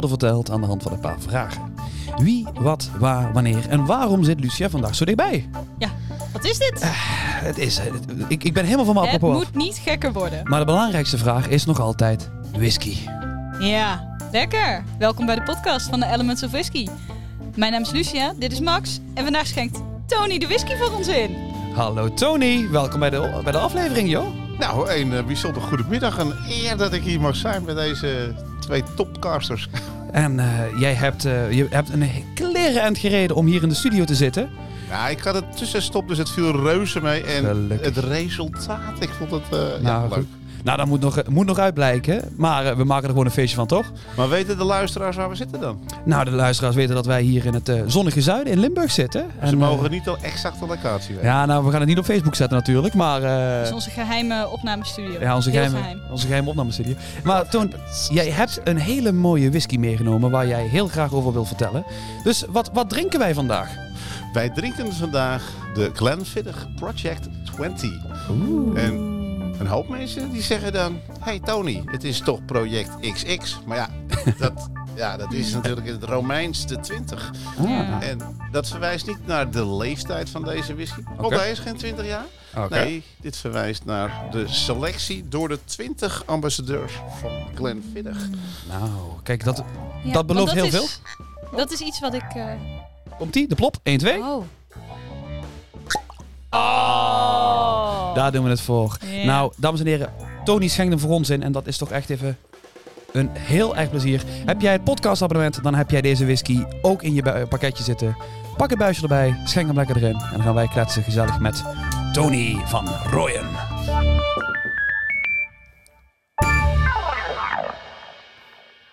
worden verteld aan de hand van een paar vragen. Wie, wat, waar, wanneer en waarom zit Lucia vandaag zo dichtbij? Wat is dit? Het is, het- ik, ik ben helemaal van mijn het apropos af. moet niet gekker worden. Maar de belangrijkste vraag is nog altijd whisky. Ja, lekker. Welkom bij de podcast van de Elements of Whisky. Mijn naam is Lucia, dit is Max. En vandaag schenkt Tony de whisky voor ons in. Hallo Tony, welkom bij de, bij de aflevering joh. Nou, een eh, bijzonder goedemiddag. Een eer dat ik hier mag zijn met deze twee topcasters. En eh, jij hebt, eh, je hebt een kleren eind gereden om hier in de studio te zitten. Ja, ik had het tussenstop, dus het viel reuze mee. En Gelukkig. het resultaat, ik vond het eh, ja, Nou, leuk. goed. Nou, dat moet nog, moet nog uitblijken. Maar eh, we maken er gewoon een feestje van, toch? Maar weten de luisteraars waar we zitten dan? Nou, de luisteraars weten dat wij hier in het eh, zonnige zuiden in Limburg zitten. Ze En, mogen eh, niet al exact de locatie weten. ja, nou, we gaan het niet op Facebook zetten natuurlijk. Maar eh, Dat is onze geheime opnamestudio. ja, onze Heel geheime, geheim. onze geheime opnamestudio. Maar Toon, jij hebt een hele mooie whisky meegenomen waar jij heel graag over wilt vertellen. Dus wat, wat drinken wij vandaag? Wij drinken vandaag de Glenfiddich Project 20. Oeh. En een hoop mensen die zeggen dan... Hey Tony, het is toch project XX? Maar ja, dat, ja, dat is natuurlijk in het Romeins de 20. Ja. En dat verwijst niet naar de leeftijd van deze whisky. Want hij is geen 20 jaar. Nee, dit verwijst naar de selectie door de 20 ambassadeurs van Glenfiddich. Nou, kijk, dat, Ja, dat belooft heel is- Dat is iets wat ik... eh, komt die, de plop, 1, 2. Oh. Oh. Daar doen we het voor. Nou, dames en heren, Tony schenkt hem voor ons in en dat is toch echt even een heel erg plezier. Heb jij het podcastabonnement, dan heb jij deze whisky ook in je pakketje zitten. Pak het buisje erbij, schenk hem lekker erin en dan gaan wij kletsen gezellig met Tony van Rooyen.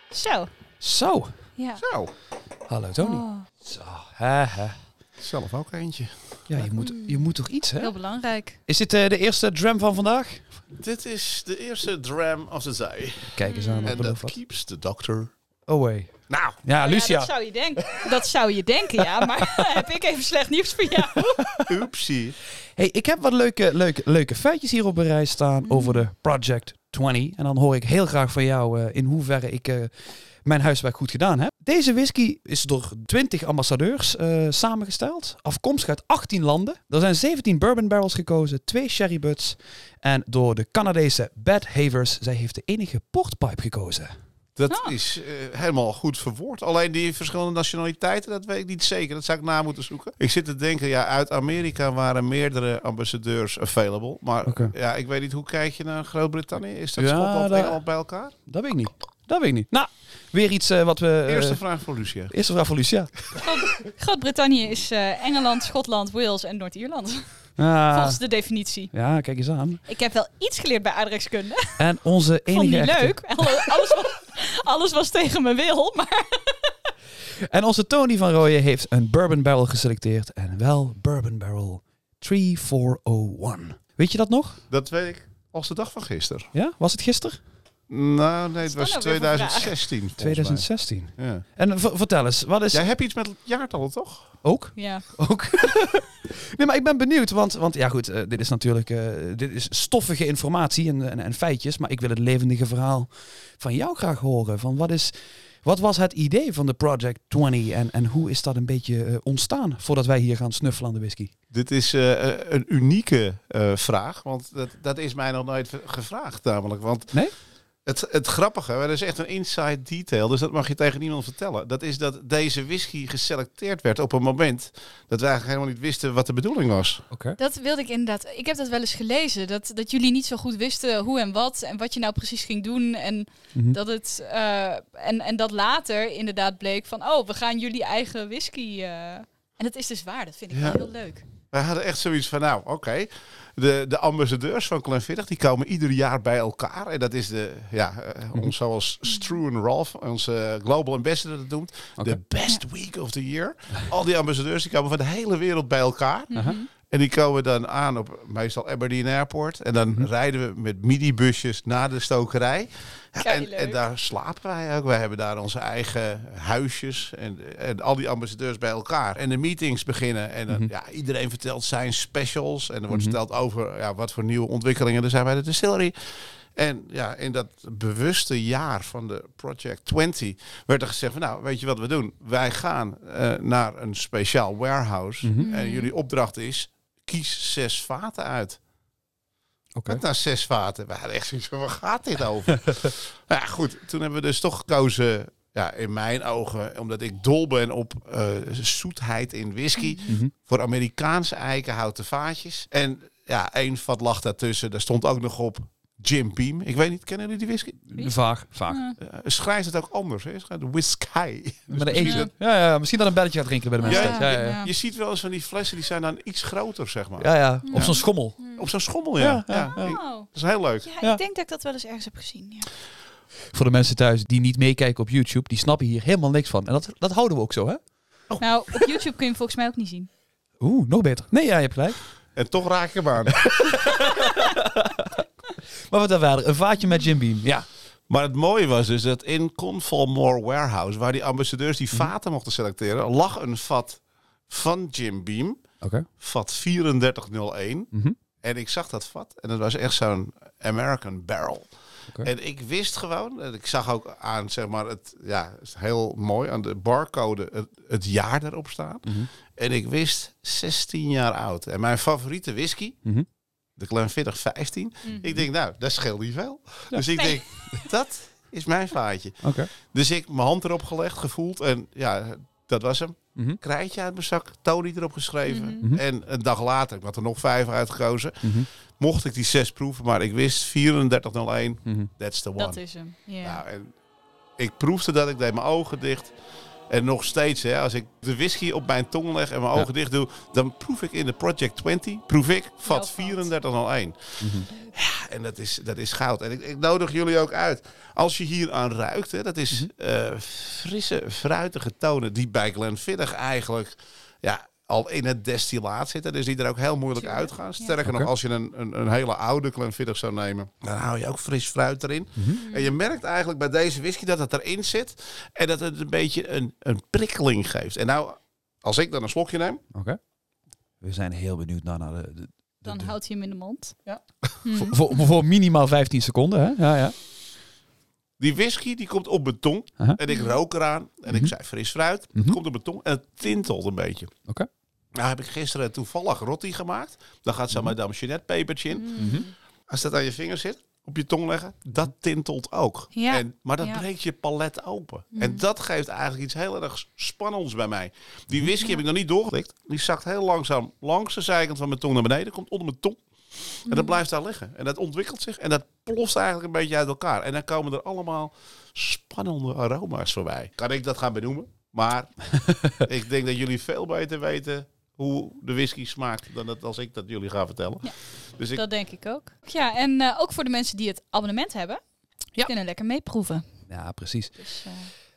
Zo. Zo, Ja. Zo, hallo Tony. Oh, Zo, hè, hè. Zelf ook eentje. Ja, je moet, je moet toch iets, hè? heel belangrijk. Is dit eh, de eerste dram van vandaag? Dit is de eerste dram of the day. Kijk eens aan, En dat keeps the doctor. Away. Nou, Ja, Ja, Lucia. dat zou je denken. Dat zou je denken, ja. Maar heb ik even slecht nieuws voor jou. oepsie. Hey, ik heb wat leuke, leuke, leuke feitjes hier op een rij staan over de Project 20. En dan hoor ik heel graag van jou eh, in hoeverre ik eh, mijn huiswerk goed gedaan heb. Deze whisky is door 20 ambassadeurs eh, samengesteld. Afkomstig uit 18 landen. Er zijn 17 bourbon barrels gekozen, 2 sherry butts. En door de Canadese Bad Havers, zij heeft de enige portpipe gekozen. Dat Ah. is eh, helemaal goed verwoord. Alleen die verschillende nationaliteiten, dat weet ik niet zeker. Dat zou ik na moeten zoeken. Ik zit te denken, ja, uit Amerika waren meerdere ambassadeurs available. Maar ja, ik weet niet, hoe kijk je naar Groot-Brittannië? Is dat Ja, Schotland Engeland bij elkaar? Dat weet ik niet. Dat weet ik niet. Nou, weer iets eh, wat we... eh, Eerste vraag voor Lucia. eerste vraag voor Lucia. Groot- Groot-Brittannië is eh, Engeland, Schotland, Wales en Noord-Ierland. Ah, Volgens de definitie. ja, kijk eens aan. Ik heb wel iets geleerd bij aardrijkskunde. En onze Vond enige niet echte- leuk. Alles was, alles was tegen mijn wil. Maar En onze Tony van Rooyen heeft een bourbon barrel geselecteerd. En wel bourbon barrel 3401. Weet je dat nog? Dat weet ik als de dag van gisteren. Ja? Was het gisteren? Nou, nee, het was is dat nou weer voor vraag? 2016. volgens 2016. mij. Ja. En vertel eens, wat is... Jij hebt iets met jaartallen, toch? Ook? ja. Ook? nee, maar ik ben benieuwd, want, want ja goed, eh, dit is natuurlijk eh, dit is stoffige informatie en, en, en feitjes, maar ik wil het levendige verhaal van jou graag horen. Van wat, is, wat was het idee van de Project 20 en, en hoe is dat een beetje eh, ontstaan voordat wij hier gaan snuffelen aan de whisky? Dit is een unieke eh, vraag, want dat, dat is mij nog nooit gevraagd namelijk. Want Nee? Het, het grappige, dat is echt een inside detail, dus dat mag je tegen niemand vertellen. Dat is dat deze whisky geselecteerd werd op een moment dat wij eigenlijk helemaal niet wisten wat de bedoeling was. Oké. Dat wilde ik inderdaad. Ik heb dat wel eens gelezen. Dat, dat jullie niet zo goed wisten hoe en wat. En wat je nou precies ging doen. En Mhm. dat het. eh, en, en dat later inderdaad bleek van. Oh, we gaan jullie eigen whisky. eh, En dat is dus waar. Dat vind ik Ja. heel leuk. Wij hadden echt zoiets van, nou oké, de, de ambassadeurs van Glenfiddich, die komen ieder jaar bij elkaar. En dat is de, ja, eh, ons zoals Struan Rolf, onze global ambassador dat noemt, de best week of the year. Al die ambassadeurs, die komen van de hele wereld bij elkaar. Aha. En die komen dan aan op meestal Aberdeen Airport. En dan rijden we met midi-busjes naar de stokerij. Ja, en, en daar slapen wij ook. Wij hebben daar onze eigen huisjes. En, en al die ambassadeurs bij elkaar. En de meetings beginnen. En dan, Mhm. ja, iedereen vertelt zijn specials. En er wordt Mhm. verteld over ja, wat voor nieuwe ontwikkelingen er zijn bij de distillery. En ja, in dat bewuste jaar van de Project 20 werd er gezegd van nou, weet je wat we doen? Wij gaan eh, naar een speciaal warehouse. Mhm. En jullie opdracht is, kies zes vaten uit. Oké. Met nou zes vaten. We hadden echt zoiets van, waar gaat dit over? nou ja, goed. Toen hebben we dus toch gekozen, ja, in mijn ogen, omdat ik dol ben op eh, zoetheid in whisky, Mhm. voor Amerikaanse eikenhouten vaatjes. En ja, één vat lag daartussen. Daar stond ook nog op Jim Beam. Ik weet niet, kennen jullie die whisky? Vaag, vaag. Ja. Uh, schrijft het ook anders, hè? Schrijft whisky. Met een Ja. Ja, ja, misschien dat een belletje gaat drinken bij de mensen. Ja. Ja, ja, ja. ja. Je ziet wel eens van die flessen, die zijn dan iets groter, zeg maar. ja, ja. Op zo'n schommel. Op zo'n schommel, ja. Ja, ja. ja. Ik- Oh. Dat is heel leuk. Ja, Ja. ik denk dat ik dat wel eens ergens heb gezien. Ja. Voor de mensen thuis die niet meekijken op YouTube, die snappen hier helemaal niks van. En dat, dat houden we ook zo, hè? Nou, op YouTube kun je hem volgens mij ook niet zien. Oeh, nog beter. Nee, ja, je hebt gelijk. En toch raak ik hem aan. Maar wat dan verder? Een vaatje met Jim Beam. Ja. Maar het mooie was dus dat in Convalmore Warehouse, waar die ambassadeurs die vaten mochten selecteren, lag een vat van Jim Beam, Oké. vat 3401. Mhm. En ik zag dat vat en dat was echt zo'n American barrel. Oké. En ik wist gewoon, en ik zag ook aan, zeg maar, het, ja, het is heel mooi, aan de barcode het, het jaar erop staan. Mhm. En ik wist 16 jaar oud. En mijn favoriete whisky, Mhm. De Glenfiddich 15. Mhm. Ik denk, nou, dat scheelt niet veel. Dus ik Nee. denk, dat is mijn vaatje. Oké. Dus ik mijn hand erop gelegd, gevoeld en ja, dat was hem. Mhm. Krijtje uit mijn zak, Tony erop geschreven. Mhm. Mhm. En een dag later, ik had er nog vijf uitgekozen, Mhm. mocht ik die zes proeven. Maar ik wist 3401, Mhm. that's the one. Dat is hem. Ja. Nou, en ik proefde dat, ik deed mijn ogen dicht. En nog steeds, hè, als ik de whisky op mijn tong leg en mijn Ja. ogen dicht doe, dan proef ik in de Project 20, proef ik vat vat. 3401. Mhm. Ja, en dat is, dat is goud. En ik, ik nodig jullie ook uit. Als je hier aan ruikt, hè, dat is Mhm. eh, frisse, fruitige tonen die bij Glenfiddich eigenlijk ja, al in het destillaat zitten. Dus die er ook heel moeilijk uitgaan. ja. Sterker nog, als je een, een, een hele oude Glenfiddich zou nemen, dan hou je ook fris fruit erin. Mhm. En je merkt eigenlijk bij deze whisky dat het erin zit en dat het een beetje een, een prikkeling geeft. En nou, als ik dan een slokje neem, Oké. We zijn heel benieuwd naar, naar de, de, de- Dan de- houdt hij hem in de mond. Ja. Mhm. voor, voor, voor minimaal 15 seconden, hè? Ja, ja. die whisky die komt op mijn tong en ik rook eraan en ik Mhm. zei fris fruit. Mhm. Het komt op mijn tong en het tintelt een beetje. Oké. Nou heb ik gisteren toevallig rotti gemaakt. Dan gaat zo'n Mhm. Madame Jeanette pepertje in. Mhm. Als dat aan je vinger zit, op je tong leggen, dat tintelt ook. Ja. En, maar dat Ja. breekt je palet open. Mhm. En dat geeft eigenlijk iets heel erg spannends bij mij. Die whisky heb ik nog niet doorgelikt. Die zakt heel langzaam langs de zijkant van mijn tong naar beneden. Komt onder mijn tong. En dat blijft daar liggen. En dat ontwikkelt zich. En dat ploft eigenlijk een beetje uit elkaar. En dan komen er allemaal spannende aroma's voorbij. Kan ik dat gaan benoemen? Maar ik denk dat jullie veel beter weten hoe de whisky smaakt dan dat als ik dat jullie ga vertellen. Ja. Dus ik, Dat denk ik ook. Ja, en eh, ook voor de mensen die het abonnement hebben, Ja. kunnen lekker meeproeven. Ja, precies. Dus eh,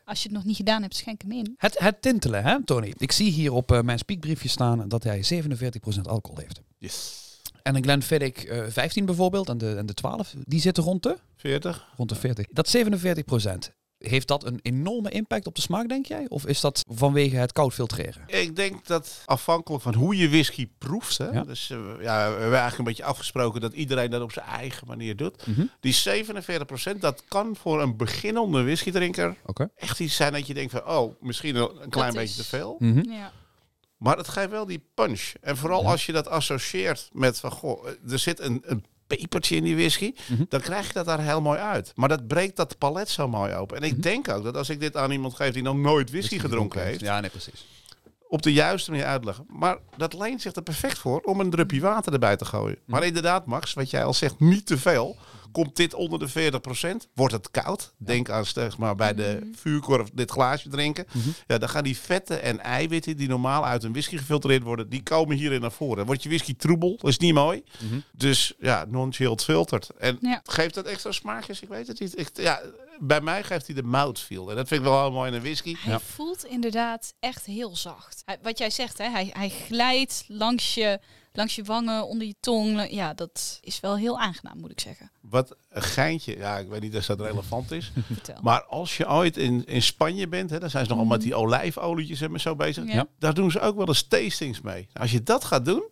als je het nog niet gedaan hebt, schenk hem in. Het, het tintelen, hè, Tony? Ik zie hier op eh, mijn speakbriefje staan dat hij 47% alcohol heeft. yes. En een Glenfiddich eh 15 bijvoorbeeld en de, en de 12, die zitten rond de, 40. rond de 40. Dat 47%, heeft dat een enorme impact op de smaak, denk jij? Of is dat vanwege het koud filtreren? Ik denk dat afhankelijk van hoe je whisky proeft. Hè, Ja. Dus eh, ja, we hebben eigenlijk een beetje afgesproken dat iedereen dat op zijn eigen manier doet. Mhm. Die 47%, dat kan voor een beginnende whiskydrinker Oké. echt iets zijn dat je denkt van, oh, misschien een een klein Dat beetje te veel. Mhm. Ja. Maar het geeft wel die punch. En vooral Ja. als je dat associeert met van, goh, er zit een, een pepertje in die whisky, Mhm. dan krijg je dat daar heel mooi uit. Maar dat breekt dat palet zo mooi open. En ik Mhm. denk ook dat als ik dit aan iemand geef die nog nooit whisky gedronken heeft, Ja, nee, precies. op de juiste manier uitleggen. Maar dat leent zich er perfect voor om een drupje water erbij te gooien. Maar inderdaad, Max, wat jij al zegt, niet te veel. Komt dit onder de 40%, wordt het koud. Denk aan zeg maar, bij de vuurkorf dit glaasje drinken. Mhm. Ja, dan gaan die vetten en eiwitten die normaal uit een whisky gefiltreerd worden, die komen hierin naar voren. Dan wordt je whisky troebel, dat is niet mooi. Mhm. Dus ja, non-chilled filterd. En Ja. geeft dat extra smaakjes? Ik weet het niet. Ik, ja, bij mij geeft hij de mouthfeel. En dat vind ik wel heel mooi in een whisky. Hij Ja. voelt inderdaad echt heel zacht. Hij- wat jij zegt, hè, hij, hij glijdt langs je, langs je wangen, onder je tong. Ja, dat is wel heel aangenaam, moet ik zeggen. Wat een geintje. Ja, ik weet niet of dat relevant is. Vertel. Maar als je ooit in, in Spanje bent, hè, dan zijn ze nogal Mhm. met die olijfolietjes en zo bezig. Ja. Daar doen ze ook wel eens tastings mee. Als je dat gaat doen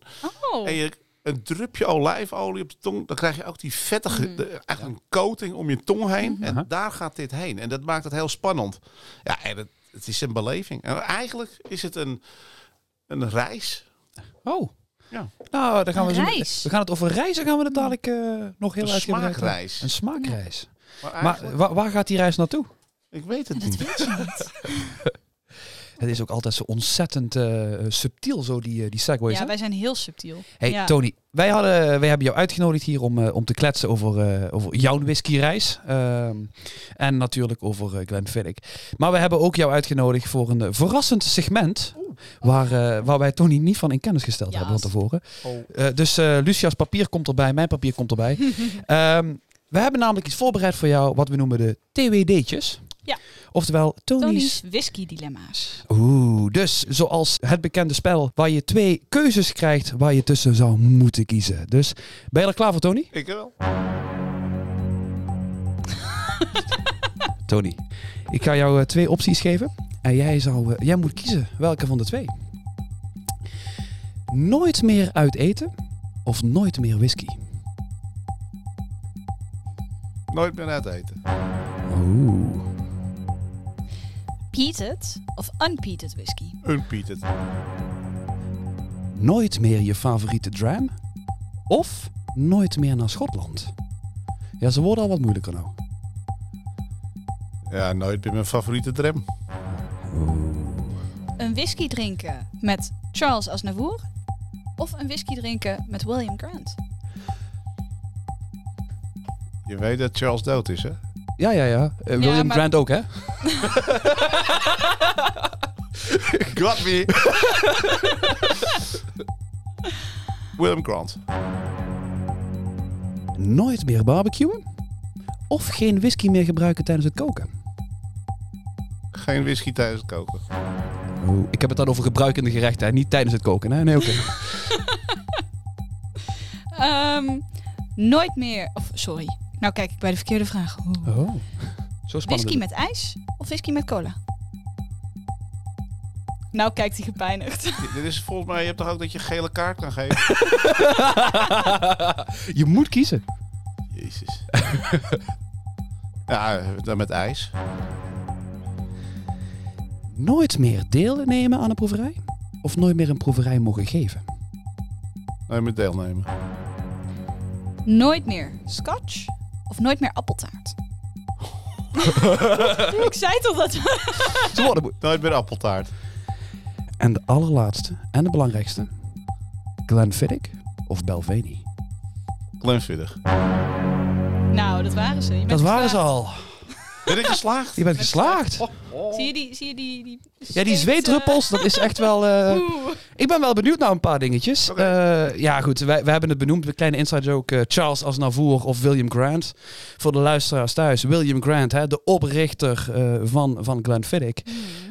Oh, en je een drupje olijfolie op de tong. Dan krijg je ook die vettige, Mm. de- echt een coating om je tong heen. Mhm. En daar gaat dit heen. En dat maakt het heel spannend. Ja, en het, het is een beleving. En eigenlijk is het een, een reis. Oh. Ja. Nou, dan gaan we, Een zo- reis. we gaan het over reizen gaan we het dadelijk eh, nog heel Een uitgebreid hebben. smaakreis. Een smaakreis. Maar Maar eigenlijk, wa- waar gaat die reis naartoe? ik weet het Dat niet. weet je niet. Het is ook altijd zo ontzettend eh, subtiel, zo die, eh, die segways. Ja, hè? wij zijn heel subtiel. Hey ja. Tony, wij, hadden, wij hebben jou uitgenodigd hier om, eh, om te kletsen over, eh, over jouw whiskyreis. Ehm, en natuurlijk over uh, Glenfiddich. Maar we hebben ook jou uitgenodigd voor een verrassend segment. Waar, eh, waar wij Tony niet van in kennis gesteld Ja. hebben van tevoren. Oh. Eh, dus eh, Lucia's papier komt erbij, mijn papier komt erbij. Ehm, we hebben namelijk iets voorbereid voor jou, wat we noemen de TWD'tjes. Ja. Oftewel Tony's Tony's whisky dilemma's. Oeh, dus zoals het bekende spel waar je twee keuzes krijgt waar je tussen zou moeten kiezen. Dus ben je er klaar voor, Tony? Ik wel. Tony, ik ga jou twee opties geven en jij, zou, eh, jij moet kiezen welke van de twee. Nooit meer uit eten of nooit meer whisky? Nooit meer uit eten. Oeh. Peated of unpeated whisky? Unpeated. Nooit meer je favoriete dram of nooit meer naar Schotland? Ja, ze worden al wat moeilijker nou. Ja, nooit meer mijn favoriete tram. Een whisky drinken met Charles Aznavour of een whisky drinken met William Grant? Je weet dat Charles dood is, hè? Ja, ja, ja. Eh, William maar- Grant ook, hè? Got me. Willem Grant. Nooit meer barbecuen? Of geen whisky meer gebruiken tijdens het koken? Geen whisky tijdens het koken. Oh, ik heb het dan over gebruikende gerechten, hè? niet tijdens het koken. Hè? Nee, oké. Ehm, nooit meer... Of, sorry. Nou kijk ik bij de verkeerde vraag. Oh. Zo spannend. Whisky met ijs of whisky met cola? Nou kijkt hij gepijnigd. Dit is volgens mij, je hebt toch ook dat je gele kaart kan geven? je moet kiezen. Jezus. ja, dan met ijs. Nooit meer deelnemen aan een proeverij? Of nooit meer een proeverij mogen geven? Nee, met deelnemen. Nooit meer scotch of nooit meer appeltaart? ik zei toch dat... Nooit meer appeltaart. En de allerlaatste en de belangrijkste. Glenfiddich of Belveni? Glenfiddich. Nou, dat waren ze. Je Dat waren ze al. Ben ik geslaagd? Je bent geslaagd. Zie je die... Zie je die, die Ja, die zweetdruppels, dat is echt wel... eh. Ik ben wel benieuwd naar een paar dingetjes. Eh, ja, goed. Wij, wij hebben het benoemd. Een kleine inside joke. eh, Charles Aznavour of William Grant. Voor de luisteraars thuis. William Grant, hè, de oprichter eh, van, van Glenfiddich.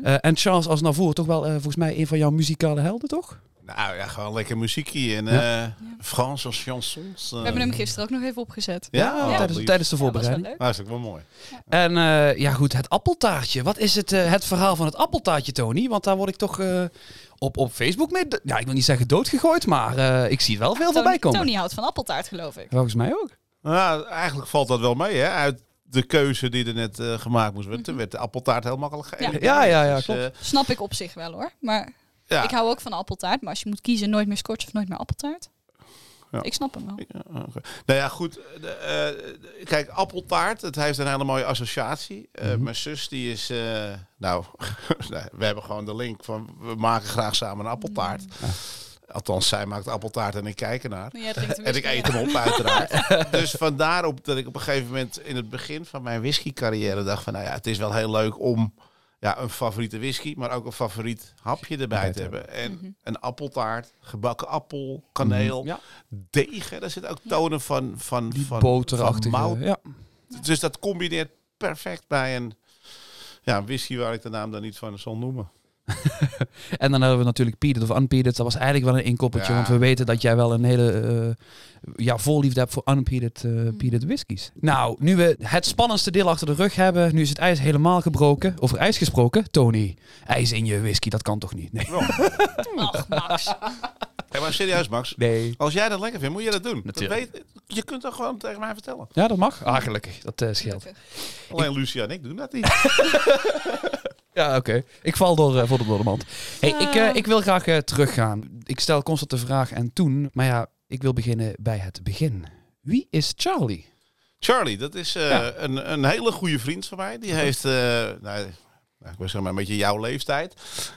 Eh, en Charles Aznavour, toch wel eh, volgens mij een van jouw muzikale helden, toch? Nou ja, gewoon lekker muziekje en Ja. eh Franse chansons. eh. We hebben hem gisteren ook nog even opgezet. Ja, Ja, oh, tijdens, de Ja, voorbereiding. leuk. Nou, is ook wel mooi. en eh, ja, goed. Het appeltaartje. Wat is het, eh, het verhaal van het appeltaartje, Tony? Want daar word ik toch eh, op, op Facebook mee... Ja, ik wil niet zeggen doodgegooid, maar eh, ik zie wel veel voorbij Tony, komen. Tony houdt van appeltaart, geloof ik. Volgens mij ook. Nou, eigenlijk valt dat wel mee, hè? Uit de keuze die er net eh, gemaakt moest worden. Toen werd de appeltaart heel makkelijk geëlimineerd. Ja, ja, ja, Dus, klopt. eh, Snap ik op zich wel hoor. Maar ja. ik hou ook van appeltaart. Maar als je moet kiezen, nooit meer scotch of nooit meer appeltaart. Ja. Ik snap hem wel. Ja, oké. Nou ja, goed. De, eh, kijk, appeltaart, het heeft een hele mooie associatie. Eh, Mhm. Mijn zus, die is... eh, nou, we hebben gewoon de link van... We maken graag samen een appeltaart. Althans, zij maakt appeltaart en ik kijk ernaar. En ik eet hem op, uiteraard. dus vandaar op dat ik op een gegeven moment in het begin van mijn whisky-carrière dacht van... Nou ja, het is wel heel leuk om ja, een favoriete whisky, maar ook een favoriet hapje erbij te hebben. En Mhm. een appeltaart, gebakken appel, kaneel, Ja, deeg. hè, Daar zit ook tonen van, van, die van, boterachtige... van mout. ja. Dus dat combineert perfect bij een, ja, een whisky waar ik de naam dan niet van zal noemen. En dan hebben we natuurlijk Peated of Unpeated. Dat was eigenlijk wel een inkoppertje. Ja. Want we weten dat jij wel een hele eh, ja, voorliefde hebt voor unpeated peated whiskies. Nou, nu we het spannendste deel achter de rug hebben. Nu is het ijs helemaal gebroken. Over ijs gesproken. Tony, ijs in je whisky, dat kan toch niet? Nee. Wel, Ach, Max. Hey, maar serieus, Max. Nee. Als jij dat lekker vindt, moet je dat doen. Natuurlijk. Dat weet, je kunt dat gewoon tegen mij vertellen. Ja, dat mag. Ah, gelukkig. Dat eh, scheelt. Gelukkig. Alleen Lucia en ik doen dat niet. Ja, oké. Ik val door, eh, voor de door de mand. Hey, ik, eh, ik wil graag eh, teruggaan. Ik stel constant de vraag en toen. Maar ja, ik wil beginnen bij het begin. Wie is Charlie? Charlie, dat is eh, Ja. een, een hele goede vriend van mij. Die heeft, eh, nou, nou, ik wil zeg maar een beetje jouw leeftijd.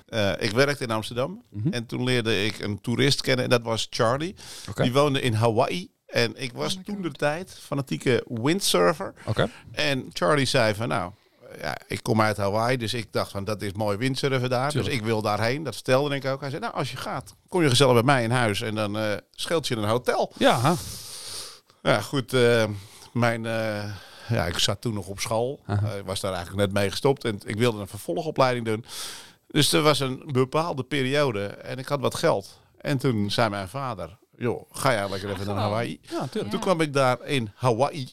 Eh, ik werkte in Amsterdam. Mhm. En toen leerde ik een toerist kennen. En dat was Charlie. Die woonde in Hawaii. En ik was Oh toen de tijd fanatieke windsurfer. Oké. En Charlie zei van nou, ja, ik kom uit Hawaii. Dus ik dacht van dat is mooi windsurfen daar. Tuurlijk. Dus ik wil daarheen. Dat vertelde ik ook. Hij zei nou als je gaat, kom je gezellig bij mij in huis. En dan eh, scheelt je een hotel. Ja? Ja, goed. eh, mijn, eh, ja, ik zat toen nog op school. Ik was daar eigenlijk net mee gestopt. En ik wilde een vervolgopleiding doen. Dus er was een bepaalde periode. En ik had wat geld. En toen zei mijn vader... joh, ga jij lekker even naar gewoon. Hawaii. ja, tuurlijk. Ja. Toen kwam ik daar in Hawaii.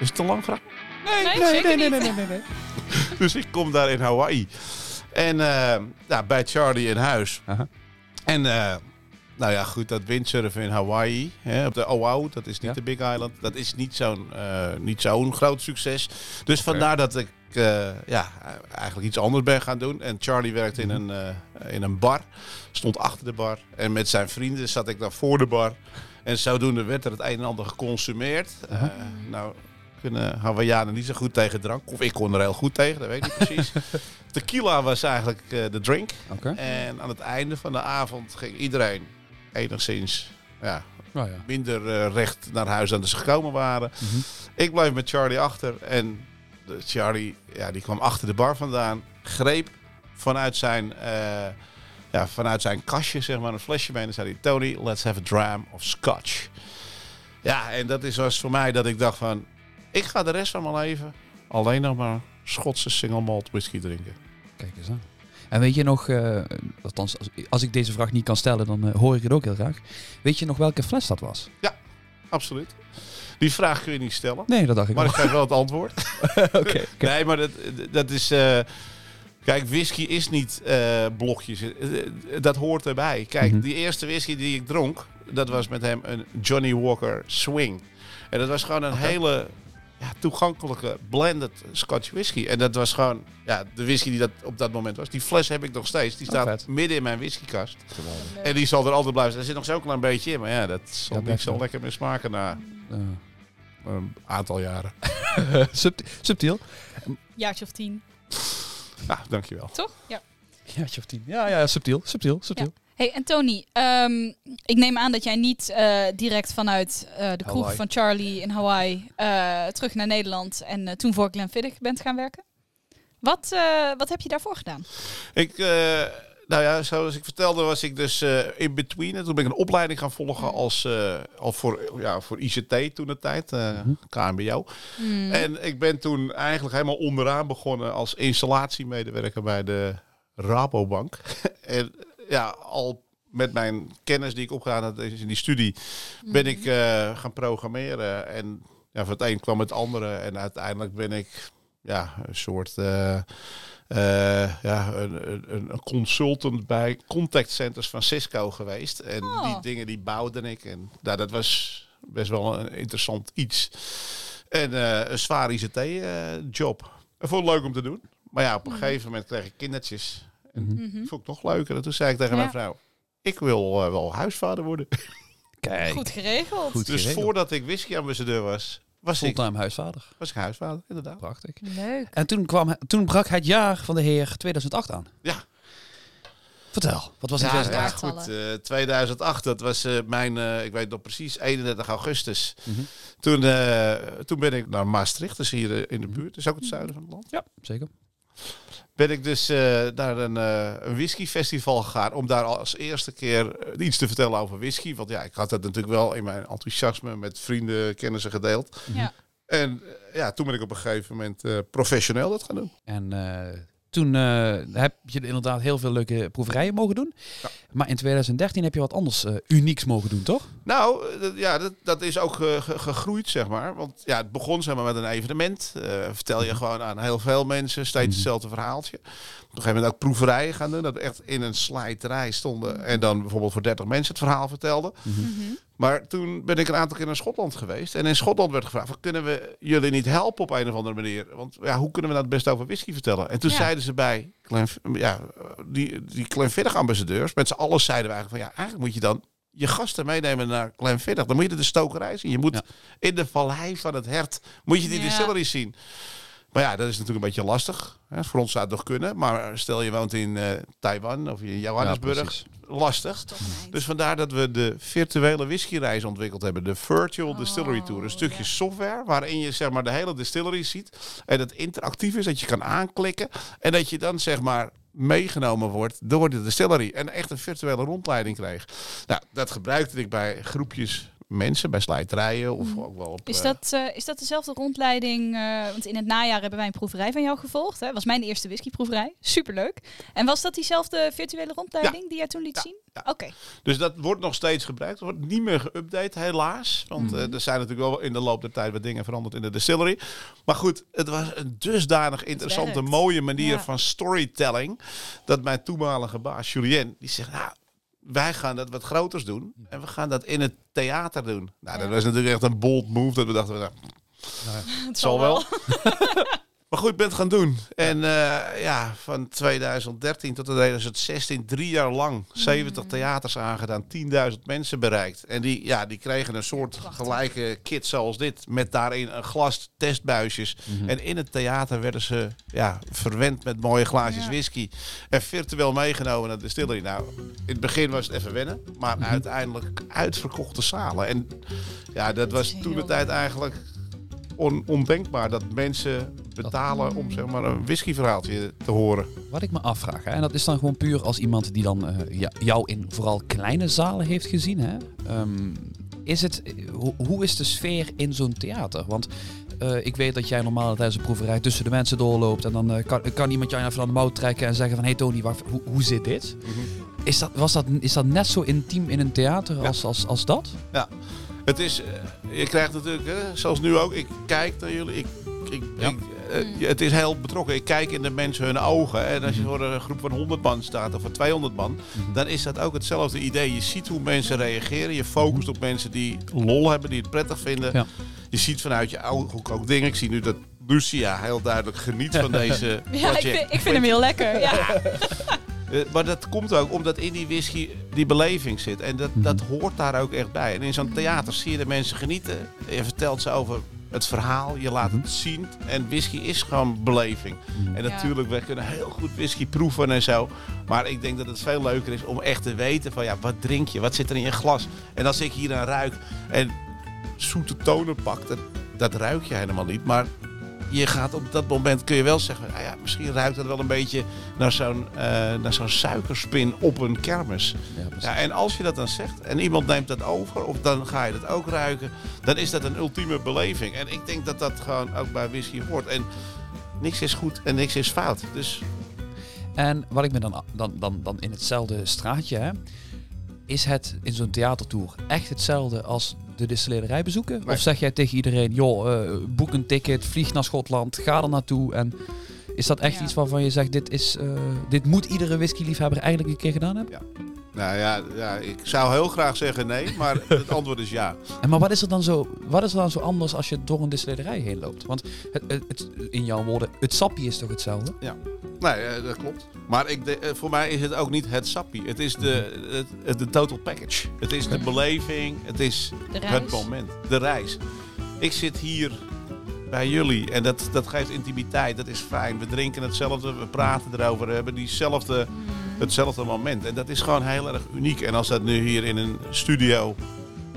Is het te lang vraag? Nee, zeker niet. nee, nee, nee. Dus ik kom daar in Hawaii. En eh, ja, bij Charlie in huis. Aha. En eh, nou ja, goed, dat windsurfen in Hawaii, hè, op de Oahu, dat is niet Ja. de Big Island, dat is niet zo'n eh, niet zo'n groot succes. Dus vandaar dat ik eh, ja, eigenlijk iets anders ben gaan doen. En Charlie werkte in een, eh, in een bar, stond achter de bar. En met zijn vrienden zat ik dan voor de bar. En zodoende werd er het een en ander geconsumeerd. Eh, nou, kunnen Hawaiianen niet zo goed tegen drank. Of ik kon er heel goed tegen, dat weet ik niet precies. Tequila was eigenlijk eh, de drink. En aan het einde van de avond ging iedereen enigszins ja, Nou ja. minder eh, recht naar huis dan ze gekomen waren. Mhm. Ik bleef met Charlie achter en de Charlie ja, die kwam achter de bar vandaan, greep vanuit zijn, eh, ja, vanuit zijn kastje zeg maar, een flesje mee en zei hij, Tony, let's have a dram of scotch. Ja, en dat is was voor mij dat ik dacht van, ik ga de rest van mijn leven alleen nog maar Schotse single malt whisky drinken. Kijk eens aan. En weet je nog, eh, althans, als, als ik deze vraag niet kan stellen, dan eh, hoor ik het ook heel graag. Weet je nog welke fles dat was? Absoluut. Die vraag kun je niet stellen. Nee, dat dacht ik Maar al. ik geef wel het antwoord. Oké. Nee, maar dat, dat is. eh, kijk, whisky is niet blokjes. Dat hoort erbij. Kijk, Mhm. die eerste whisky die ik dronk, dat was met hem een Johnny Walker Swing. En dat was gewoon een hele ja, toegankelijke blended Scotch whisky. En dat was gewoon ja, de whisky die dat op dat moment was. Die fles heb ik nog steeds. Die Oh, staat midden in mijn whiskykast. Leuk. En die zal er altijd blijven. Er zit nog zo'n klein beetje in. Maar ja, dat zal niet zo wel. lekker meer smaken na Eh, een aantal jaren. subti- subtiel. Jaartje of tien, Nou, dankjewel. toch? Ja. Ja, of tien. Ja, ja, subtiel. Subtiel. Subtiel. Hey, en Tony, ehm, ik neem aan dat jij niet eh, direct vanuit eh, de kroeg Hawaii. van Charlie in Hawaii eh, terug naar Nederland en toen voor Glenfiddich bent gaan werken. Wat, eh, wat heb je daarvoor gedaan? Ik, eh, nou ja, zoals ik vertelde, was ik dus eh, in between. En toen ben ik een opleiding gaan volgen als, eh, al voor, ja, voor ICT toen de tijd, eh, Mhm. KMBO. Hmm. En ik ben toen eigenlijk helemaal onderaan begonnen als installatiemedewerker bij de Rabobank. en ja, al met mijn kennis die ik opgedaan had in die studie, ben ik eh, gaan programmeren. En ja, van het een kwam het andere. En uiteindelijk ben ik ja, een soort eh, eh, ja, een, een, een consultant bij contact centers van Cisco geweest. En Oh. die dingen die bouwde ik. En nou, dat was best wel een interessant iets. En een zwaar ICT-job. Vond het leuk om te doen. Maar ja, op een gegeven moment kreeg ik kindertjes. Mhm. Mhm. vond ik nog leuker. En toen zei ik tegen Ja. mijn vrouw... Ik wil eh, wel huisvader worden. Kijk. Goed geregeld. Goed Dus geregeld. voordat ik whisky-ambassadeur was, was ik, Fulltime huisvader. was ik huisvader, inderdaad. Prachtig. Leuk. En toen, kwam, toen brak het jaar van de heer 2008 aan. Ja. Vertel, wat was in Ja, 2008? ja, goed. eh, 2008, dat was eh, mijn, eh, ik weet nog precies, 31 augustus. Mhm. Toen, eh, toen ben ik naar Maastricht, dus hier eh, in de buurt. Dat is ook het zuiden van het land. Ja, zeker. Ben ik dus eh, naar een, eh een whiskyfestival gegaan om daar als eerste keer eh, iets te vertellen over whisky. Want ja, ik had dat natuurlijk wel in mijn enthousiasme met vrienden, kennissen gedeeld. Ja. En ja, toen ben ik op een gegeven moment eh, professioneel dat gaan doen. En eh, Toen eh, heb je inderdaad heel veel leuke proeverijen mogen doen. Ja. Maar in 2013 heb je wat anders eh, unieks mogen doen, toch? Nou, eh, dat- ja, dat, dat is ook eh, ge- gegroeid, zeg maar. Want ja, het begon zeg maar, met een evenement. Eh, vertel je gewoon aan heel veel mensen steeds Mhm. hetzelfde verhaaltje. Op een gegeven moment ook proeverijen gaan doen. Dat we echt in een slijterij stonden. En dan bijvoorbeeld voor 30 mensen het verhaal vertelden. Mhm. Maar toen ben ik een aantal keer naar Schotland geweest. En in Schotland werd gevraagd: kunnen we jullie niet helpen op een of andere manier? Want ja, hoe kunnen we nou het best over whisky vertellen? En toen Ja. zeiden ze bij ja, die, die Glenfiddich ambassadeurs, met z'n allen zeiden we eigenlijk van ja, eigenlijk moet je dan je gasten meenemen naar Glenfiddich. Dan moet je de stokerij zien. Je moet Ja. in de vallei van het hert moet je die Ja. distillery zien. Maar ja, dat is natuurlijk een beetje lastig. Hè. Voor ons zou het nog kunnen. Maar stel je woont in eh, Taiwan of in Johannesburg. Ja, lastig. Dus vandaar dat we de virtuele whiskyreis ontwikkeld hebben. De Virtual Distillery Tour. Een Oh, stukje ja. software waarin je zeg maar de hele distillery ziet. En het interactief is, dat je kan aanklikken. En dat je dan zeg maar meegenomen wordt door de distillery. En echt een virtuele rondleiding kreeg. Nou, dat gebruikte ik bij groepjes mensen, bij slijterijen of ook wel op... Is eh, dat, eh, is dat dezelfde rondleiding? eh, want in het najaar hebben wij een proeverij van jou gevolgd. Hè? was mijn eerste whiskyproeverij. Superleuk. En was dat diezelfde virtuele rondleiding die jij toen liet Ja, zien? ja. Oké. Dus dat wordt nog steeds gebruikt. Wordt niet meer geüpdate, helaas. Want eh, er zijn natuurlijk wel in de loop der tijd wat dingen veranderd in de distillery. Maar goed, het was een dusdanig interessante, mooie manier van storytelling. Dat mijn toenmalige baas Julien, die zegt, nou, wij gaan dat wat groters doen. En we gaan dat in het theater doen. Nou, dat was natuurlijk echt een bold move. Dat we dachten, nou, Het zal wel. Maar goed, ik ben het gaan doen. En eh, ja, van 2013 tot 2016, drie jaar lang, 70 theaters aangedaan, 10.000 mensen bereikt. En die, ja, die kregen een soort prachtig. gelijke kit zoals dit, met daarin een glas testbuisjes. En in het theater werden ze ja, verwend met mooie glaasjes Ja. whisky. En virtueel meegenomen naar de distillery. Nou, in het begin was het even wennen, maar uiteindelijk uitverkochte zalen. En ja, dat was toen de tijd eigenlijk on- ondenkbaar dat mensen betalen om zeg maar een whiskyverhaaltje te horen. Wat ik me afvraag, hè, en dat is dan gewoon puur als iemand die dan eh, ja- jou in vooral kleine zalen heeft gezien. Hè, ehm, is het, ho- hoe is de sfeer in zo'n theater? Want eh, ik weet dat jij normaal tijdens een proeverij tussen de mensen doorloopt en dan eh, kan, kan iemand jou even aan de mouw trekken en zeggen van hey Tony, wacht, hoe, hoe zit dit? Is dat, was dat, is dat net zo intiem in een theater als, als, als dat? Het is, eh, je krijgt natuurlijk, hè, zoals nu ook, ik kijk naar jullie, ik, ik, Ja. ik, eh, het is heel betrokken. Ik kijk in de mensen hun ogen. En als je voor een groep van 100 man staat of voor 200 man, dan is dat ook hetzelfde idee. Je ziet hoe mensen reageren. Je focust op mensen die lol hebben, die het prettig vinden. Ja. Je ziet vanuit je ogen ook dingen. Ik zie nu dat Lucia heel duidelijk geniet van deze Ja, ik project. vind, ik vind hem heel lekker. Ja. Eh, maar dat komt ook omdat in die whisky die beleving zit. En dat, dat hoort daar ook echt bij. En in zo'n theater zie je de mensen genieten. Je vertelt ze over het verhaal. Je laat het zien. En whisky is gewoon beleving. En Ja. natuurlijk, we kunnen heel goed whisky proeven en zo. Maar ik denk dat het veel leuker is om echt te weten van... Ja, wat drink je? Wat zit er in je glas? En als ik hier aan ruik en zoete tonen pak... Dat, dat ruik je helemaal niet. Maar je gaat op dat moment kun je wel zeggen, ah ja, misschien ruikt het wel een beetje naar zo'n eh, naar zo'n suikerspin op een kermis. Ja, en als je dat dan zegt en iemand neemt dat over, of dan ga je dat ook ruiken, dan is dat een ultieme beleving. En ik denk dat dat gewoon ook bij whisky hoort. En niks is goed en niks is fout. Dus En wat ik me dan, dan, dan, dan in hetzelfde straatje hè, is het in zo'n theatertour echt hetzelfde als de distillerij bezoeken? Nee. Of zeg jij tegen iedereen, joh, eh, boek een ticket, vlieg naar Schotland, ga er naartoe en is dat echt Ja. iets waarvan je zegt, dit, is, eh, dit moet iedere whiskyliefhebber eigenlijk een keer gedaan hebben? nou ja, ja, ik zou heel graag zeggen nee, maar het antwoord is ja. En maar wat is er dan zo, wat is er dan zo anders als je door een distillerij heen loopt? Want het, het, in jouw woorden, het sappie is toch hetzelfde? Nee, eh, dat klopt. Maar ik de, eh, voor mij is het ook niet het sappie. Het is de, het, het- de total package. Het is de beleving. Het is het moment. De reis. Ik zit hier bij jullie en dat, dat geeft intimiteit. Dat is fijn. We drinken hetzelfde, we praten erover, we hebben diezelfde, hetzelfde moment. En dat is gewoon heel erg uniek. En als dat nu hier in een studio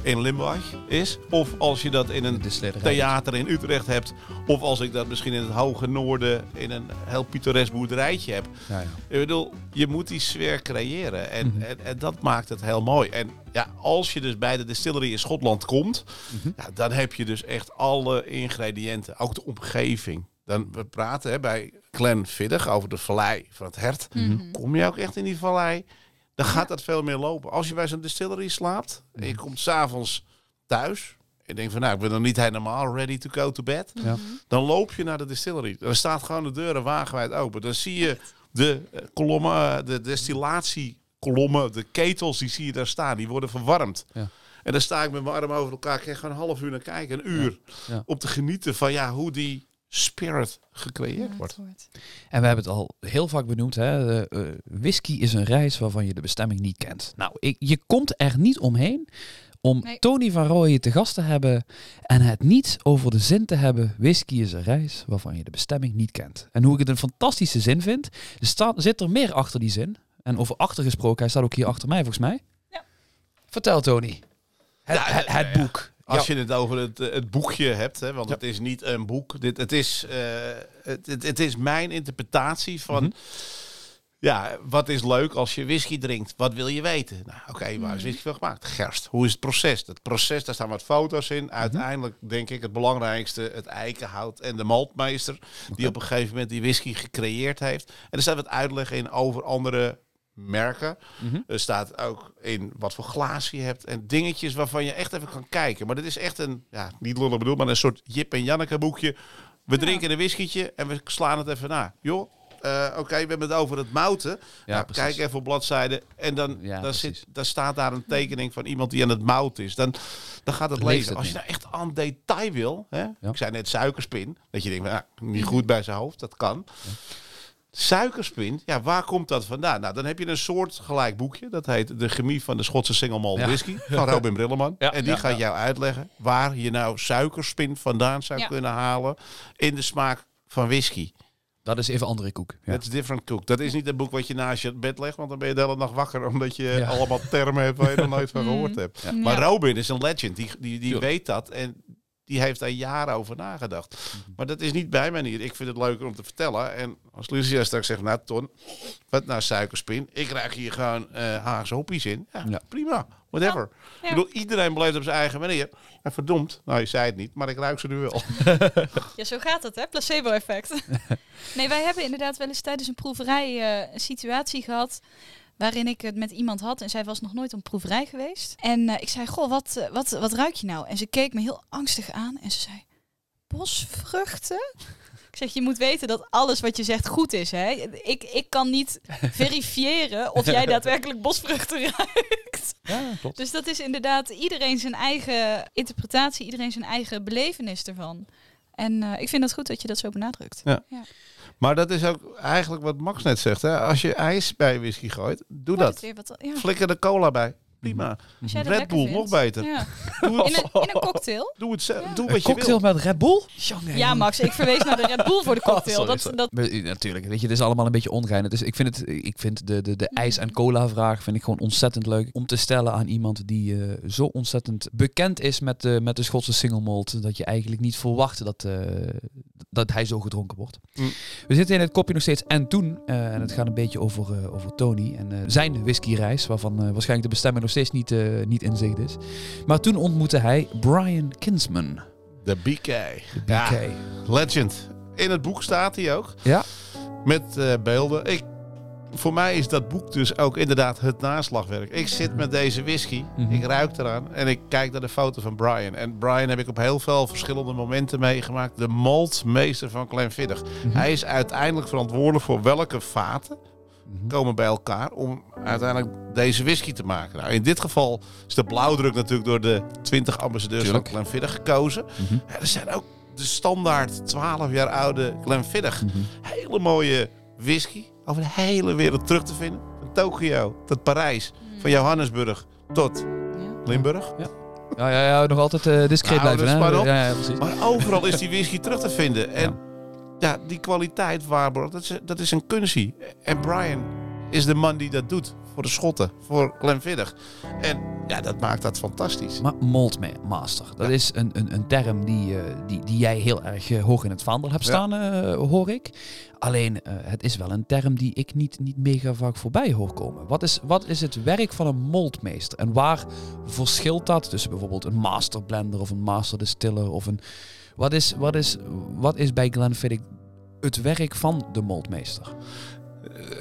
in Limburg is, of als je dat in een theater in Utrecht hebt, of als ik dat misschien in het hoge noorden in een heel pittoresk boerderijtje heb. Ja, ja. Ik bedoel, je moet die sfeer creëren. En, Mhm. en, en dat maakt het heel mooi. En ja, als je dus bij de distillery in Schotland komt, Mhm. ja, dan heb je dus echt alle ingrediënten. Ook de omgeving. Dan we praten hè, bij Glenfiddich over de vallei van het hert. Mhm. Kom je ook echt in die vallei, dan gaat dat veel meer lopen. Als je bij zo'n distillery slaapt en je komt s'avonds thuis... en je denkt van, nou, ik ben nog niet helemaal ready to go to bed... Ja. dan loop je naar de distillery. Dan staat gewoon de deuren wagenwijd open. Dan zie je de eh, kolommen, de destillatiekolommen, de ketels, die zie je daar staan. Die worden verwarmd. Ja. En dan sta ik met mijn arm over elkaar, krijg gewoon een half uur naar kijken, een uur. Ja. Om te genieten van ja, hoe die spirit gecreëerd Ja, wordt. En we hebben het al heel vaak benoemd. Hè? eh, whisky is een reis waarvan je de bestemming niet kent. Nou, ik, je komt er niet omheen om Nee. Tony van Rooyen te gast te hebben en het niet over de zin te hebben. Whisky is een reis waarvan je de bestemming niet kent. En hoe ik het een fantastische zin vind, er staat, zit er meer achter die zin. En over achter gesproken, hij staat ook hier achter mij volgens mij. Ja. Vertel Tony. Het, het, het ja. boek. Als Ja. je het over het, eh, het boekje hebt, hè, want Ja. het is niet een boek. Dit, het, is, eh, het, het, het is mijn interpretatie van... Mhm. Ja, wat is leuk als je whisky drinkt? Wat wil je weten? Nou, oké, waar is whisky van gemaakt? Gerst. Hoe is het proces? Het proces, daar staan wat foto's in. Uiteindelijk denk ik het belangrijkste, het eikenhout en de maltmeester. Die op een gegeven moment die whisky gecreëerd heeft. En er staat wat uitleg in over andere merken. Mhm. Er staat ook in wat voor glazen je hebt. En dingetjes waarvan je echt even kan kijken. Maar dit is echt een, ja, niet lullig bedoeld, maar een soort Jip en Janneke boekje. We drinken een whiskietje en we slaan het even na. Joh, eh, oké, we hebben het over het mouten. Ja, Nou, kijk even op bladzijde. En dan, Ja, dan, zit, dan staat daar een tekening van iemand die aan het mout is. Dan, dan gaat het lezen. het Als je nou echt aan detail wil. Hè? Ja. Ik zei net suikerspin. Dat je denkt, nou, niet goed bij zijn hoofd. Dat kan. Suikerspin, ja, waar komt dat vandaan? Nou, dan heb je een soort gelijk boekje. Dat heet De Chemie van de Schotse Single Malt Ja. Whisky. Van Robin Brilleman. Ja, En die ja, gaat ja. jou uitleggen waar je nou suikerspin vandaan zou Ja. kunnen halen. In de smaak van whisky. Dat is even andere koek. Ja. That's different cook. Dat is niet een boek wat je naast je bed legt, want dan ben je de hele nacht wakker omdat je Ja. allemaal termen hebt waar je nog nooit van gehoord hebt. Ja. Maar. Robin is een legend. Die, die, die weet dat en die heeft daar jaren over nagedacht. Maar dat is niet bij mij hier. Ik vind het leuker om te vertellen. En als Lucia straks zegt, nou Ton, wat nou suikerspin? Ik raak hier gewoon eh Haagse hoppies in. Ja, Ja. prima. Whatever. Ja. Ik bedoel, iedereen beleeft op zijn eigen manier. En verdomd, nou je zei het niet, maar ik ruik ze nu wel. Ja, zo gaat het, hè? Placebo-effect. nee, wij hebben inderdaad wel eens tijdens een proeverij eh, een situatie gehad waarin ik het met iemand had en zij was nog nooit een proeverij geweest. En eh, ik zei, goh, wat, eh, wat, wat ruik je nou? En ze keek me heel angstig aan en ze zei, bosvruchten? Ik zeg, je moet weten dat alles wat je zegt goed is. Hè? Ik, ik kan niet verifiëren of jij daadwerkelijk bosvruchten ruikt. Ja, klopt. Dus dat is inderdaad iedereen zijn eigen interpretatie, iedereen zijn eigen belevenis ervan. En eh, ik vind het goed dat je dat zo benadrukt. Maar dat is ook eigenlijk wat Max net zegt. Hè? Als je ijs bij whisky gooit, doe Wordt dat. wat, ja. Flikker de cola bij. Prima. Dat Red Bull, vindt. nog beter. Ja. Doe, In, een, in een cocktail. doe, het zelf, Ja. doe Een wat je cocktail wil. met Red Bull? Jongen, Ja, Max, ik verwees naar de Red Bull voor de cocktail. Oh, sorry, dat, sorry. dat, Natuurlijk, weet je, het is allemaal een beetje ongein. Dus ik vind, het, ik vind de, de, de ijs- en cola-vraag vind ik gewoon ontzettend leuk om te stellen aan iemand die eh, zo ontzettend bekend is met de, met de Schotse single malt, dat je eigenlijk niet verwacht dat, eh, dat hij zo gedronken wordt. Mm. We zitten in het kopje nog steeds en toen, eh, en het gaat een beetje over, eh, over Tony en eh, zijn whiskyreis, waarvan waarschijnlijk de bestemming nog steeds niet, niet in zicht is. Maar toen ontmoette hij Brian Kinsman, De BK. de BK. Ja, legend. In het boek staat hij ook. Ja. Met beelden. Ik, voor mij is dat boek dus ook inderdaad het naslagwerk. Ik zit met deze whisky. Mhm. Ik ruik eraan. En ik kijk naar de foto van Brian. En Brian heb ik op heel veel verschillende momenten meegemaakt. De maltmeester van Glenfiddich. Mhm. Hij is uiteindelijk verantwoordelijk voor welke vaten Mhm. komen bij elkaar om uiteindelijk deze whisky te maken. Nou, in dit geval is de blauwdruk natuurlijk door de 20 ambassadeurs Tuurlijk. van Glenfiddich gekozen. Mhm. Ja, er zijn ook de standaard 12 jaar oude Glenfiddich. Hele mooie whisky over de hele wereld terug te vinden. Van Tokio tot Parijs, van Johannesburg tot ja. Limburg. Ja, ja, ja, nog altijd eh, discreet Nou, blijven. hè? op. Ja, ja, precies. Maar overal is die whisky terug te vinden. En ja, die kwaliteit waarborgt, dat is, dat is een kunstje. En Brian is de man die dat doet. Voor de Schotten, voor Glenfiddich. En ja, dat maakt dat fantastisch. Maar malt ma- master, dat is een, een, een term die, eh, die, die jij heel erg eh, hoog in het vaandel hebt Ja. staan, eh, hoor ik. Alleen, eh, het is wel een term die ik niet, niet mega vaak voorbij hoor komen. Wat is, wat is het werk van een maltmeester? En waar verschilt dat tussen bijvoorbeeld een master blender of een master distiller of een, Wat is, wat is, wat is bij Glenfiddich het werk van de moldmeester?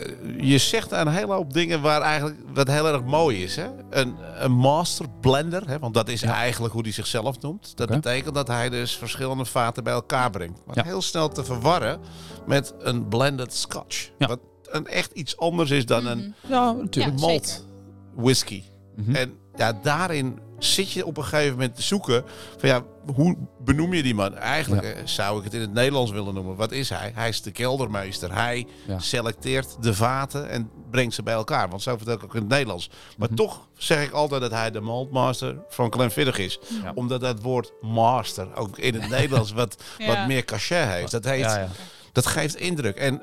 Eh, je zegt een hele hoop dingen waar eigenlijk wat heel erg mooi is. Hè? Een, een master blender, hè? want dat is Ja. eigenlijk hoe hij zichzelf noemt. Dat betekent dat hij dus verschillende vaten bij elkaar brengt. Wat Ja. heel snel te verwarren met een blended scotch. Ja. Wat een echt iets anders is dan een Ja, natuurlijk. Ja, malt whisky. Mhm. En ja, daarin zit je op een gegeven moment te zoeken van ja, hoe benoem je die man? Eigenlijk Ja. eh, zou ik het in het Nederlands willen noemen. Wat is hij? Hij is de keldermeester. Hij Ja. selecteert de vaten en brengt ze bij elkaar. Want zo vertel ik ook in het Nederlands. Maar Mhm. toch zeg ik altijd dat hij de maltmaster van Glenfiddich is. Ja. Omdat dat woord master ook in het Nederlands wat, Ja. wat meer cachet heeft. Dat, heeft Ja, ja. dat geeft indruk. En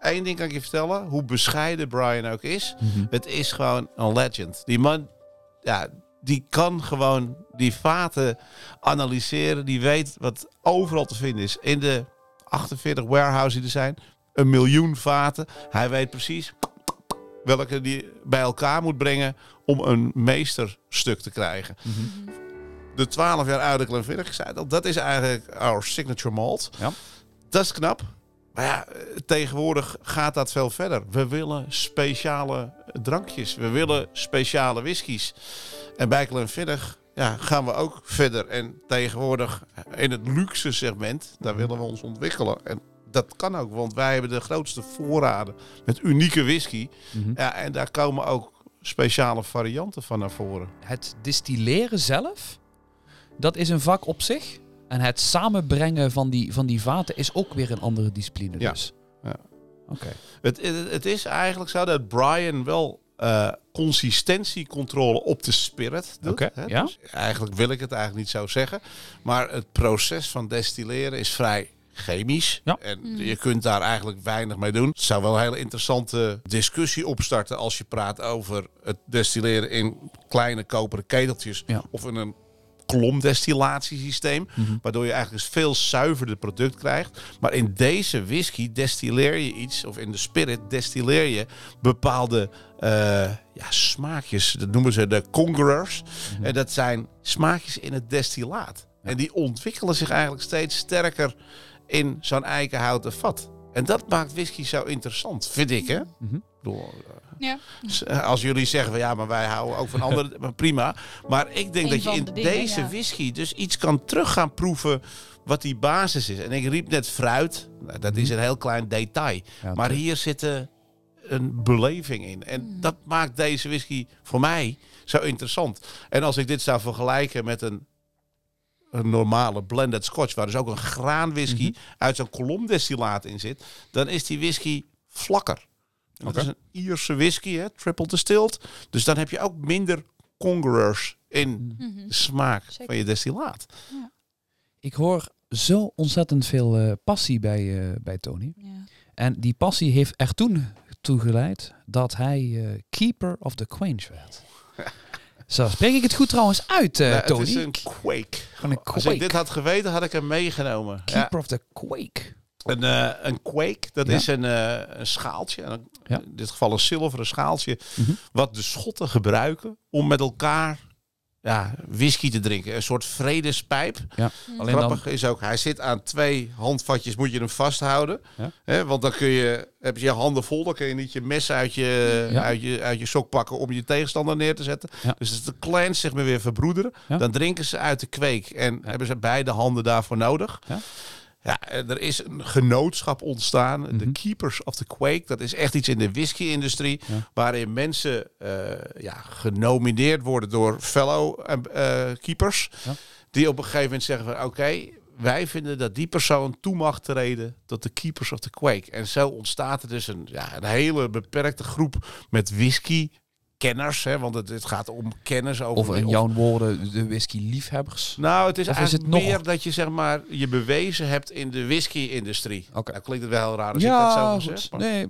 één ding kan ik je vertellen. Hoe bescheiden Brian ook is. Mhm. Het is gewoon een legend. Die man, ja, die kan gewoon die vaten analyseren. Die weet wat overal te vinden is. In de 48 warehouses die er zijn. Een miljoen vaten. Hij weet precies welke die bij elkaar moet brengen om een meesterstuk te krijgen. Mhm. De 12 jaar oude Glenfiddich, zei al, dat is eigenlijk our signature malt. Ja. Dat is knap. Maar ja, tegenwoordig gaat dat veel verder. We willen speciale drankjes. We willen speciale whiskies. En bij Glenfiddich ja, gaan we ook verder. En tegenwoordig in het luxe segment, daar willen we ons ontwikkelen. En dat kan ook, want wij hebben de grootste voorraden met unieke whisky. Mhm. Ja, en daar komen ook speciale varianten van naar voren. Het distilleren zelf, dat is een vak op zich. En het samenbrengen van die, van die vaten is ook weer een andere discipline. Ja. Dus. Ja. Oké. Het, het, het is eigenlijk zo dat Brian wel eh, consistentiecontrole op de spirit doet. Oké, hè. ja. Dus eigenlijk wil ik het eigenlijk niet zo zeggen. Maar het proces van destilleren is vrij chemisch. Ja. En je kunt daar eigenlijk weinig mee doen. Het zou wel een hele interessante discussie opstarten als je praat over het destilleren in kleine koperen keteltjes Ja. of in een kolomdestillatiesysteem. Mhm. Waardoor je eigenlijk een veel zuiverder product krijgt. Maar in deze whisky destilleer je iets, of in de spirit destilleer je bepaalde eh, ja, smaakjes. Dat noemen ze de conquerors. Mhm. En dat zijn smaakjes in het destillaat. En die ontwikkelen zich eigenlijk steeds sterker in zo'n eikenhouten vat. En dat maakt whisky zo interessant, vind ik. Hè? Mhm. Bedoel, eh, Ja. s- Als jullie zeggen van ja, maar wij houden ook van anderen, maar prima. Maar ik denk dat je in de dingen, deze ja. whisky dus iets kan terug gaan proeven wat die basis is. En ik riep net fruit, nou, dat is een heel klein detail. Ja, Maar hier zit eh, een beleving in. En Hmm. dat maakt deze whisky voor mij zo interessant. En als ik dit zou vergelijken met een, een normale blended scotch, waar dus ook een graanwhisky Mhm. uit zo'n kolomdestillaat in zit, dan is die whisky vlakker. En dat is een Ierse whisky, hè, triple distilled. Dus dan heb je ook minder conquerors in Mhm. de smaak Zeker. van je destillaat. Ik hoor zo ontzettend veel eh, passie bij, eh, bij Tony. Ja. En die passie heeft er toen toe geleid dat hij eh, Keeper of the Quench werd. Zo, spreek ik het goed trouwens uit, eh, Nou, het Tony? is een quake. Een Als ik dit had geweten, had ik hem meegenomen. Ja. Keeper of the Quake. Een, eh, een quake, dat Ja. is een, eh, een schaaltje. en een- Ja. In dit geval een zilveren schaaltje. Mhm. Wat de Schotten gebruiken om met elkaar ja, whisky te drinken. Een soort vredespijp. Ja. Alleen dan, Grappig is ook, hij zit aan twee handvatjes, moet je hem vasthouden. Ja. Hè, want dan kun je, heb je je handen vol, dan kun je niet je mes uit je, Ja. uit je, uit je sok pakken om je tegenstander neer te zetten. Ja. Dus als de clans zich maar weer verbroederen, Ja. dan drinken ze uit de kweek. En hebben ze beide handen daarvoor nodig. Ja. En er is een genootschap ontstaan. De Mhm. Keepers of the Quake. Dat is echt iets in de whisky-industrie. Ja. Waarin mensen eh, ja, genomineerd worden door fellow eh, eh, keepers. Ja. Die op een gegeven moment zeggen van oké, wij vinden dat die persoon toe mag treden tot de Keepers of the Quake. En zo ontstaat er dus een, ja, een hele beperkte groep met whisky. Kenners, hè, want het, het gaat om kennis over. of in of- jouw woorden, de whisky-liefhebbers. nou, het is Of is eigenlijk nog- meer dat je zeg maar je bewezen hebt in de whisky-industrie. Oké. Nou, klinkt het wel heel raar als ik dat zo zeg. Maar, Nee,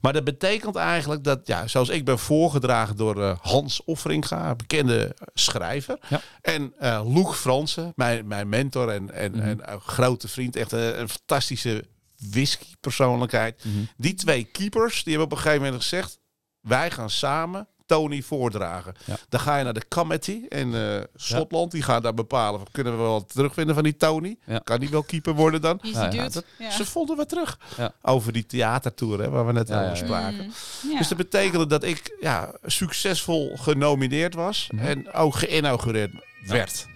maar dat betekent eigenlijk dat, ja, zoals ik ben voorgedragen door eh, Hans Offeringa, een bekende schrijver. Ja. En eh Loek Fransen, mijn, mijn mentor en, en, Mhm. en een grote vriend. Echt een, een fantastische whisky-persoonlijkheid. Mhm. Die twee keepers, die hebben op een gegeven moment gezegd... wij gaan samen Tony voordragen. Ja. Dan ga je naar de committee in eh, Schotland. Die gaat daar bepalen, kunnen we wel wat terugvinden van die Tony? Ja. Kan die wel keeper worden dan? Dat-. Ze vonden we terug. Ja. Over die theatertour hè, waar we net Ja, over ja, ja. spraken. Mm, ja. Dus dat betekende dat ik ja, succesvol genomineerd was. Mhm. En ook geïnaugureerd werd.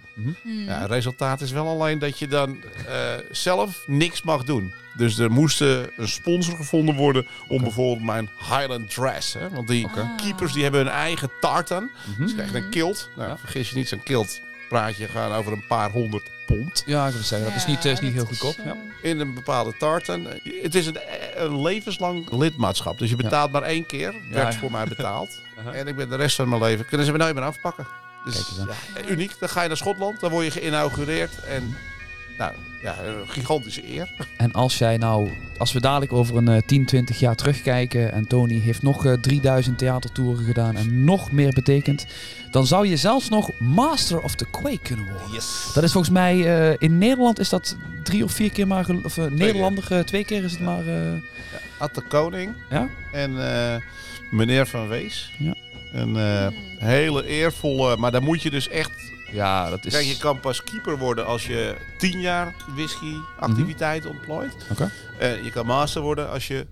Mm. Ja, het resultaat is wel alleen dat je dan eh, zelf niks mag doen. Dus er moest eh, een sponsor gevonden worden om bijvoorbeeld mijn Highland Dress. Hè? Want die Oké. keepers die hebben hun eigen tartan. Mhm. Ze krijgen een kilt. Nou, Ja. vergis je niet, zo'n kilt praat je gaan over een paar honderd pond. Ja, ik wil zeggen, dat is niet, eh, is niet heel goedkoop. is, ja. In een bepaalde tartan. Het is een, een levenslang lidmaatschap. Dus je betaalt maar één keer. Werd ja. voor mij betaald. Aha. En ik ben de rest van mijn leven... Kunnen ze me nooit meer afpakken. Dus ja, uniek. Dan ga je naar Schotland. Dan word je geïnaugureerd. En nou, ja, een gigantische eer. En als jij nou, als we dadelijk over een eh, 10, 20 jaar terugkijken en Tony heeft nog eh, 3000 theatertoeren gedaan en nog meer betekend, dan zou je zelfs nog Master of the Quake kunnen worden. Yes. Dat is volgens mij eh, in Nederland is dat drie of vier keer maar, of eh, Nederlander eh, twee keer is het maar. eh, Ad de Koning. Ja? En eh, meneer Van Wees. Ja. Een eh, hele eervolle... Maar dan moet je dus echt... ja, dat is. Kijk, je kan pas keeper worden als je tien jaar whisky-activiteit ontplooit. Oké. En je kan master worden als je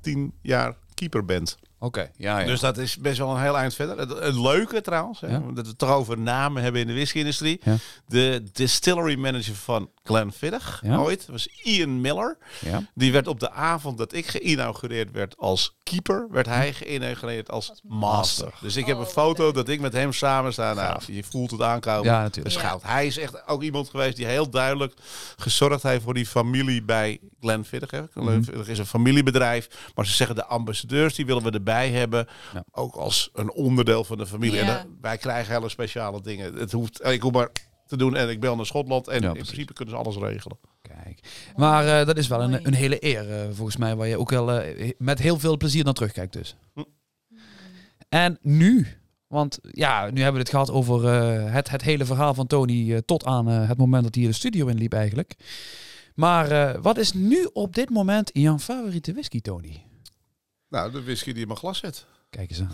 tien jaar keeper bent. Oké, ja, ja. Dus dat is best wel een heel eind verder. Het, het leuke trouwens, hè, Ja. dat we het toch over namen hebben in de whisky-industrie. Ja. De distillery manager van Glenfiddich Ja. ooit was Ian Miller. ja. Die werd op de avond dat ik geïnaugureerd werd als keeper, werd hij geïnaugureerd als master. Dus ik heb een Oh, foto leuk. dat ik met hem samen sta. Nou, je voelt het aankomen. ja, De natuurlijk. Ja. schout. Hij is echt ook iemand geweest die heel duidelijk gezorgd heeft voor die familie bij Glenfiddich. Glenfiddich is een familiebedrijf, maar ze zeggen de ambassadeurs die willen we erbij hebben, Ja. ook als een onderdeel van de familie. Ja. En dan- wij krijgen hele speciale dingen. Het hoeft, ik hoef maar te doen en ik bel naar Schotland en Ja, in principe kunnen ze alles regelen. Kijk. Maar eh, dat is wel een, een hele eer, eh, volgens mij, waar je ook wel eh, met heel veel plezier naar terugkijkt dus. Hm. En nu, want ja, nu hebben we het gehad over eh, het, het hele verhaal van Tony tot aan het moment dat hij de studio inliep eigenlijk. Maar eh, wat is nu op dit moment jouw favoriete whisky, Tony? Nou, de whisky die in mijn glas zit. Kijk eens aan.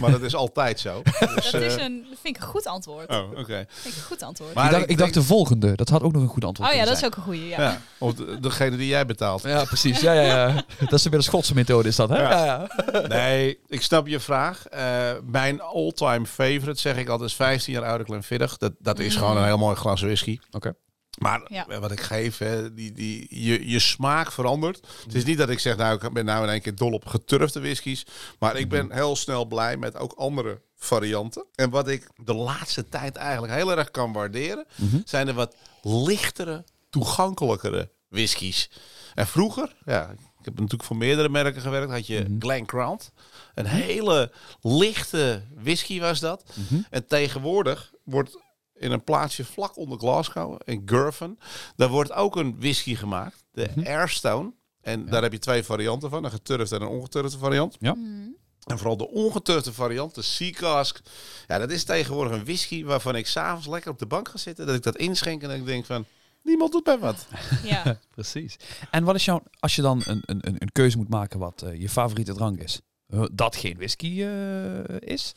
Maar dat is altijd zo. Dus, Dat, is eh, een, dat vind ik een goed antwoord. Oh, oké. Vind ik een goed antwoord. Maar ik, dacht, ik de volgende, dat had ook nog een goed antwoord oh ja, dat is ook een goeie. Ja. Ja. Of de- degene die jij betaalt. Ja, precies. Ja, ja, ja. Dat is weer de Schotse methode, is dat, hè? Ja. Ja, ja. Nee, ik snap je vraag. Eh, mijn all-time favorite, zeg ik altijd, is 15 jaar oude Glenfiddich. Dat, dat is Mm. gewoon een heel mooi glas whisky. Oké. Maar Ja. eh, wat ik geef, hè, die, die, je, je smaak verandert. Het is niet dat ik zeg, nou, ik ben nou in één keer dol op geturfde whiskies. Maar ik ben heel snel blij met ook andere varianten. En wat ik de laatste tijd eigenlijk heel erg kan waarderen, Mhm. zijn de wat lichtere, toegankelijkere whiskies. En vroeger, ja, ik heb natuurlijk voor meerdere merken gewerkt, had je Mhm. Glen Grant. Een hele lichte whisky was dat. Mhm. En tegenwoordig wordt in een plaatsje vlak onder Glasgow, in Gurfen, daar wordt ook een whisky gemaakt, de Mhm. Airstone. En daar heb je twee varianten van, een geturfde en een ongeturfde variant. Mm. En vooral de ongeturfde variant, de Sea Cask. Ja, dat is tegenwoordig een whisky waarvan ik s'avonds lekker op de bank ga zitten, dat ik dat inschenk en dat ik denk van, niemand doet mij wat. ja. Precies. En wat is jouw, als je dan een, een, een een keuze moet maken wat eh, je favoriete drank is, eh, dat geen whisky eh, is,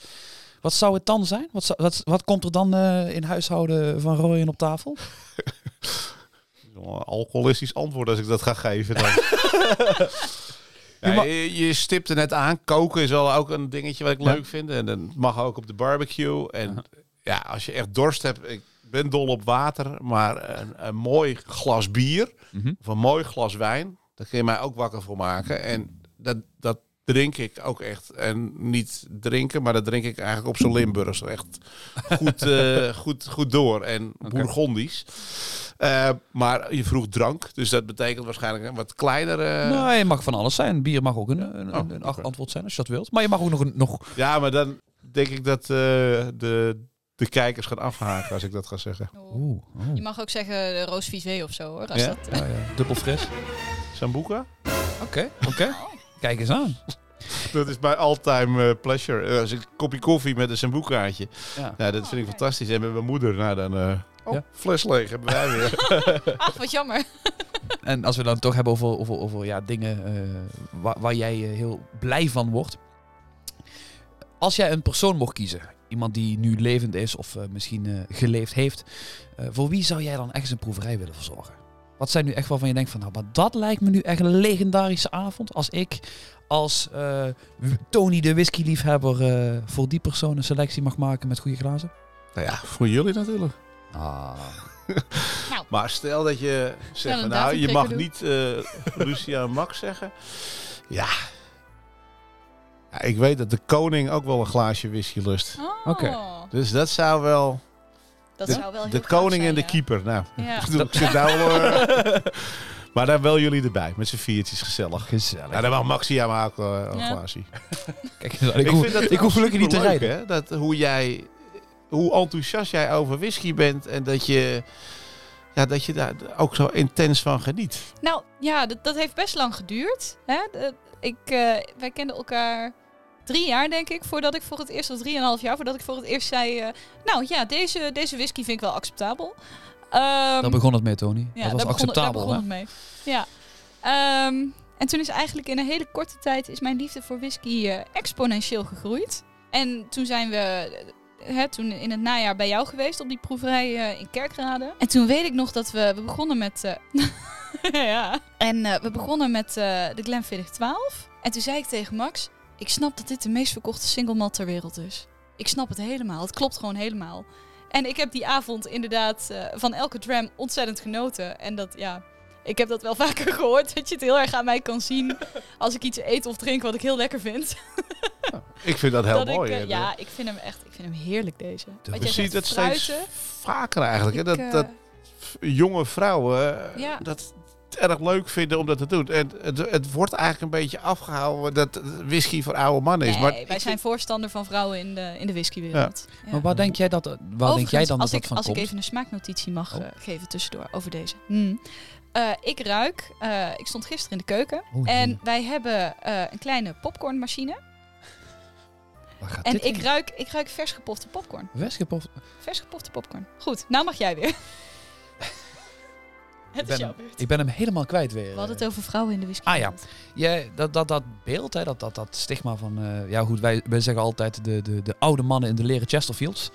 wat zou het dan zijn? Wat, zou- wat, wat komt er dan eh, in huishouden van Rooien op tafel? Alcoholistisch antwoord als ik dat ga geven dan. Ja, je, je stipte net aan, koken is wel ook een dingetje wat ik leuk vind. En dat mag ook op de barbecue. En ja, als je echt dorst hebt, ik ben dol op water, maar een, een mooi glas bier of een mooi glas wijn, daar kun je mij ook wakker voor maken. En dat, dat drink ik ook echt. En niet drinken, maar dat drink ik eigenlijk op zo'n Limburg. Zo echt goed, eh, goed, goed door. En Bourgondisch. Eh, maar je vroeg drank, dus dat betekent waarschijnlijk een wat kleinere... Nee, het mag van alles zijn. Bier mag ook een, een, Oh, een, een oké. antwoord zijn als je dat wilt. Maar je mag ook nog een... Nog... Ja, maar dan denk ik dat eh, de, de kijkers gaan afhaken als ik dat ga zeggen. Oeh. Oeh, oh. Je mag ook zeggen de of zo hoor. Als Ja? dat, Ja, ja. Dubbel fris. Sambuca? Oké, oké. Kijk eens aan. Dat is mijn all-time eh, pleasure. Eh, als ik een kopje koffie met een Sambucaatje. Ja. Nou, dat vind ik oké. fantastisch. En met mijn moeder, nou dan... eh, oh, Ja. fles leeg hebben wij weer. Ach, wat jammer. En als we dan toch hebben over, over, over ja, dingen eh, waar, waar jij heel blij van wordt. Als jij een persoon mocht kiezen, iemand die nu levend is of eh, misschien eh, geleefd heeft, eh, voor wie zou jij dan echt eens een proeverij willen verzorgen? Wat zijn nu echt waarvan je denkt van, nou, maar dat lijkt me nu echt een legendarische avond als ik als eh, Tony de whiskyliefhebber eh voor die persoon een selectie mag maken met goede glazen? Nou ja, voor jullie natuurlijk. Ah. Maar stel dat je zegt, van, nou, je mag doen. niet eh Lucia en Max zeggen. Ja. ja. Ik weet dat de koning ook wel een glaasje whisky lust. Oh, Oké. Dus dat zou wel... Dat de zou wel heel de gaaf koning zijn, en de ja. keeper. Nou, Ja. ik ik zit nou eh, Maar daar wel jullie erbij, met z'n viertjes gezellig. Gezellig. Ja, dan mag Maxia maar ook eh, een Ja. glaasje. Kijk, ik, hoef, dat ik hoef gelukkig niet te superleuk, rijden. Hè? Dat, hoe, jij, hoe enthousiast jij over whisky bent en dat je, ja, dat je daar ook zo intens van geniet. Nou ja, dat, dat heeft best lang geduurd. Hè? De- ik, eh, wij kenden elkaar drie jaar, denk ik, voordat ik voor het eerst, of drieënhalf jaar, voordat ik voor het eerst zei, eh, nou ja, deze, deze whisky vind ik wel acceptabel. Ehm, Daar begon het mee, Tony. ja, dat was daar begon, daar acceptabel, begon hè? het mee. Ja. Ehm, en toen is eigenlijk in een hele korte tijd is mijn liefde voor whisky eh, exponentieel gegroeid. En toen zijn we eh, hè, toen in het najaar bij jou geweest op die proeverij in Kerkrade. En toen weet ik nog dat we, we begonnen met... ja. En we begonnen met de Glenfiddich 12. En toen zei ik tegen Max, ik snap dat dit de meest verkochte single malt ter wereld is. Ik snap het helemaal. Het klopt gewoon helemaal. En ik heb die avond inderdaad eh, van elke dram ontzettend genoten. En dat, ja, ik heb dat wel vaker gehoord. Dat je het heel erg aan mij kan zien als ik iets eet of drink wat ik heel lekker vind. Ik vind dat heel dat mooi. ik, eh, ja, ik vind hem echt, ik vind hem heerlijk deze. Je ziet het steeds vaker eigenlijk. Hè? Dat, eh, dat jonge vrouwen Ja. dat erg leuk vinden om dat te doen. En het, het wordt eigenlijk een beetje afgehouden dat whisky voor oude mannen is. Nee, maar wij zijn voorstander van vrouwen in de, in de whiskywereld. Ja. Maar waar denk jij dat, waar denk jij dan dat als dat ik, van als komt? ik even een smaaknotitie mag Oh. eh, geven tussendoor over deze. Hmm. Eh, ik ruik, eh, ik stond gisteren in de keuken Oh, en wij hebben eh, een kleine popcornmachine. En ik ruik, ik ruik vers gepofte popcorn. Westgepoft. Vers gepofte popcorn. Goed, nou mag jij weer. Het Ik is ben, jouw hem, beurt. ik ben hem helemaal kwijt weer. We hadden het eh. over vrouwen in de whisky. Ah, ja. Ja, dat, dat, dat beeld, hè, dat, dat, dat stigma van... eh, ja goed, wij, wij zeggen altijd de, de, de oude mannen in de leren Chesterfields.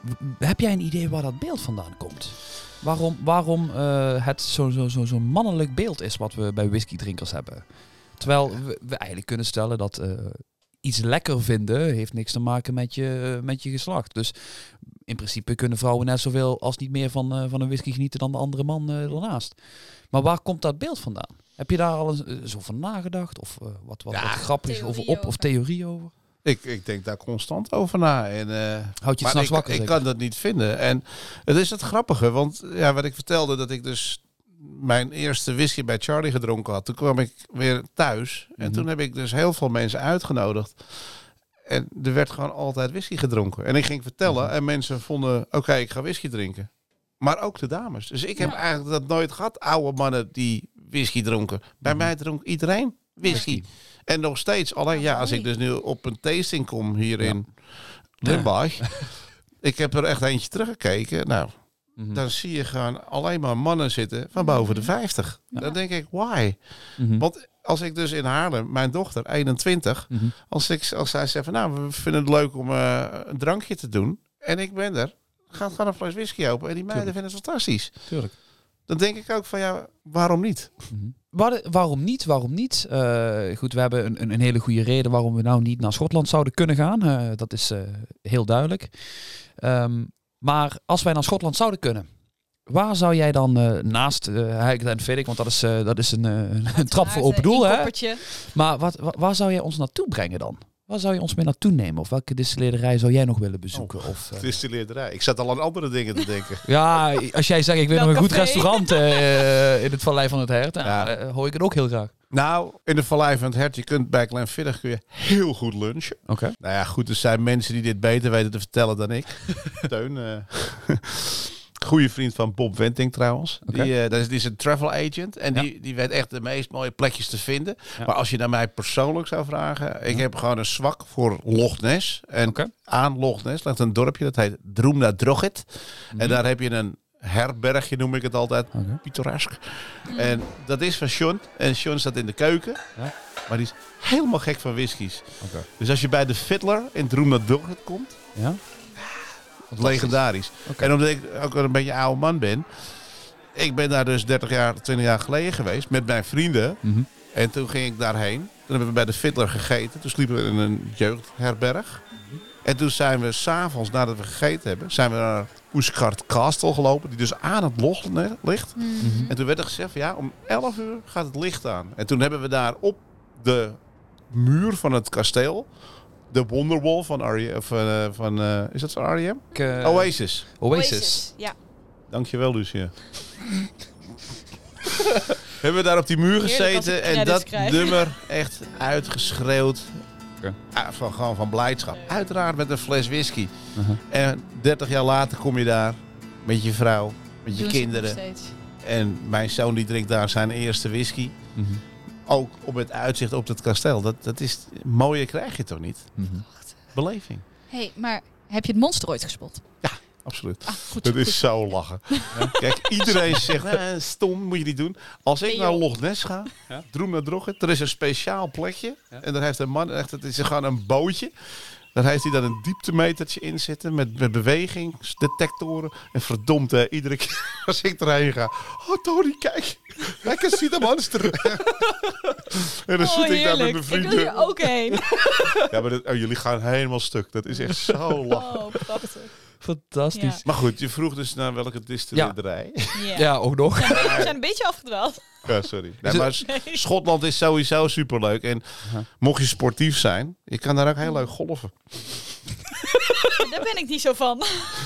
W- Heb jij een idee waar dat beeld vandaan komt? Waarom, waarom eh, het zo'n zo, zo, zo mannelijk beeld is wat we bij whiskydrinkers hebben? Terwijl we, we eigenlijk kunnen stellen dat eh, iets lekker vinden heeft niks te maken met je, met je geslacht. Dus in principe kunnen vrouwen net zoveel als niet meer van, eh, van een whisky genieten dan de andere man eh, ernaast. Maar waar komt dat beeld vandaan? Heb je daar al eens eh, zo van nagedacht? Of eh, wat, wat, Ja, wat grappig over op of theorie over? Ik, ik denk daar constant over na. En, eh, Houd je het s'nachts ik, wakker? ik zeker? kan dat niet vinden. En het is het grappige, want ja, wat ik vertelde, dat ik dus mijn eerste whisky bij Charlie gedronken had. Toen kwam ik weer thuis en Mhm. toen heb ik dus heel veel mensen uitgenodigd. En er werd gewoon altijd whisky gedronken. En ik ging vertellen Mhm. en mensen vonden, oké, ik ga whisky drinken. Maar ook de dames. Dus ik heb Ja. eigenlijk dat nooit gehad, oude mannen die whisky dronken. Bij Mhm. mij dronk iedereen whisky. En nog steeds, alleen ja, als ik dus nu op een tasting kom hier Ja. in Limburg. ik heb er echt eentje teruggekeken. Nou, Mhm. dan zie je gewoon alleen maar mannen zitten van boven de 50. Ja. Dan denk ik, why? Mhm. Want als ik dus in Haarlem, mijn dochter, 21, Mhm. als, ik, als zij zegt van nou, we vinden het leuk om eh, een drankje te doen. En ik ben er, gaat gewoon een fles whisky open. En die meiden Tuurlijk. vinden het fantastisch. Tuurlijk. Dan denk ik ook van ja, waarom niet? Mhm. Waar- waarom niet? Waarom niet? Eh, goed, we hebben een, een, een hele goede reden waarom we nou niet naar Schotland zouden kunnen gaan. Eh, dat is heel duidelijk. Ehm, maar als wij naar Schotland zouden kunnen, waar zou jij dan eh, naast uh, en want dat is, eh, dat is een, een trap voor open doel, hè? Maar wat, wa- waar zou jij ons naartoe brengen dan? Waar zou je ons mee naartoe nemen? Of welke distilleerderij zou jij nog willen bezoeken? Of, eh, Het is de leerderij. Ik zat al aan andere dingen te denken. ja, als jij zegt ik wil nog een goed restaurant eh, in het Vallei van het Hert, dan Ja. hoor ik het ook heel graag. nou, in de Vallei van het Hert, je kunt bij Glenfiddich kun je heel goed lunchen. Oké. Nou ja, goed, er zijn mensen die dit beter weten te vertellen dan ik. Teun, eh goede vriend van Bob Wenting trouwens. Die, eh, dat is, die is een travel agent en Ja. die, die weet echt de meest mooie plekjes te vinden. Ja. Maar als je naar mij persoonlijk zou vragen, ik heb gewoon een zwak voor Loch Ness. En aan Loch Ness ligt een dorpje dat heet Droemna Drogit. Mhm. En daar heb je een herbergje, noem ik het altijd. Oké. Pittoresk. En dat is van Sean. En Sean staat in de keuken. Ja. Maar die is helemaal gek van whiskies. Dus als je bij de Fiddler in Droomnat Dulget komt, Ja? Legendarisch. En omdat ik ook wel een beetje een oude man ben. Ik ben daar dus 30 jaar, 20 jaar geleden geweest met mijn vrienden. Mhm. En toen ging ik daarheen. Toen hebben we bij de Fiddler gegeten. Toen sliepen we in een jeugdherberg. En toen zijn we s'avonds, nadat we gegeten hebben, zijn we naar Oeskart Castle gelopen. Die dus aan het log ne- ligt. Mhm. En toen werd er gezegd van ja, om 11 uur gaat het licht aan. En toen hebben we daar op de muur van het kasteel de Wonderwall van R.E.M. Of, eh, van, eh, is dat van R.E.M.? Eh, Oasis. Oasis. Ja. Dankjewel, Lucia. hebben we daar op die muur gezeten en dat krijg. nummer echt uitgeschreeuwd. Ah, van, gewoon van blijdschap. Uiteraard met een fles whisky. Uh-huh. En 30 jaar later kom je daar met je vrouw, met je Doen kinderen. En mijn zoon die drinkt daar zijn eerste whisky. Mhm. Ook op het uitzicht op het kasteel. Dat, dat is, mooier krijg je toch niet? Mhm. Beleving. hey, maar heb je het monster ooit gespot? Absoluut. Ah, goed. Dat goed. is zo lachen. Kijk, iedereen zegt, eh, stom, moet je niet doen. Als ik naar. Loch Ness ga, Ja. Droom naar Drogget, er is een speciaal plekje. Ja. En daar heeft een man, echt, het is gewoon een bootje. Daar heeft hij dan een dieptemetertje in zitten met, met bewegingsdetectoren. En verdomd, hè, iedere keer als ik erheen ga. Oh, Tony, kijk. Can see the monster. en dan Oh, zit ik daar met mijn Ik vrienden. wil hier ook heen. Ja, maar dat, oh, jullie gaan helemaal stuk. Dat is echt zo lachen. Oh, prachtig. Fantastisch. Ja. Maar goed, je vroeg dus naar welke distillerij. Ja. Ja, ook nog. We zijn een beetje afgedwaald. Ja, sorry. Nee, maar Nee. Schotland is sowieso superleuk. En mocht je sportief zijn, je kan daar ook heel leuk golven. Daar ben ik niet zo van.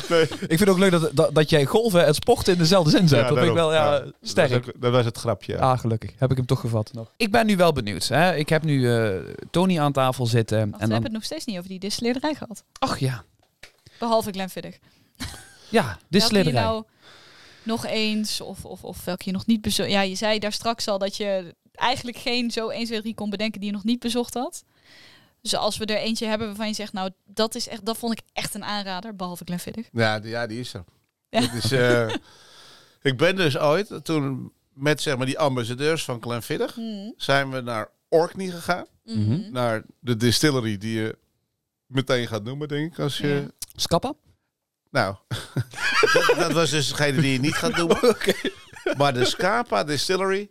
Nee. Ik vind het ook leuk dat, dat, dat jij golven en sporten in dezelfde zin zet. dat vind ik wel ja, sterk. was, ook- dat was het grapje. ja. Ah, gelukkig. Heb ik hem toch gevat nog. Ik ben nu wel benieuwd. Hè? Ik heb nu eh, Tony aan tafel zitten. We en hebben dan... het nog steeds niet over die distilleerderij gehad. Ach ja. Behalve Glenfiddich. Ja, Welke je distillerij. nou nog eens, of, of, of welke je nog niet bezocht. Ja, je zei daar straks al dat je eigenlijk geen zo 1, 2, 3 kon bedenken die je nog niet bezocht had. Dus als we er eentje hebben waarvan je zegt, nou, dat, is echt, dat vond ik echt een aanrader, behalve Glenfiddich. Ja, die, ja, die is er. Ja. Dat is, eh, ik ben dus ooit, toen met zeg maar, die ambassadeurs van Glenfiddich, zijn we naar Orkney gegaan. Mhm. Naar de distillery die je meteen gaat noemen, denk ik. Als je, Ja. Skappa? Nou, dat, dat was dus degene die je niet gaat noemen. Maar de Scapa Distillery,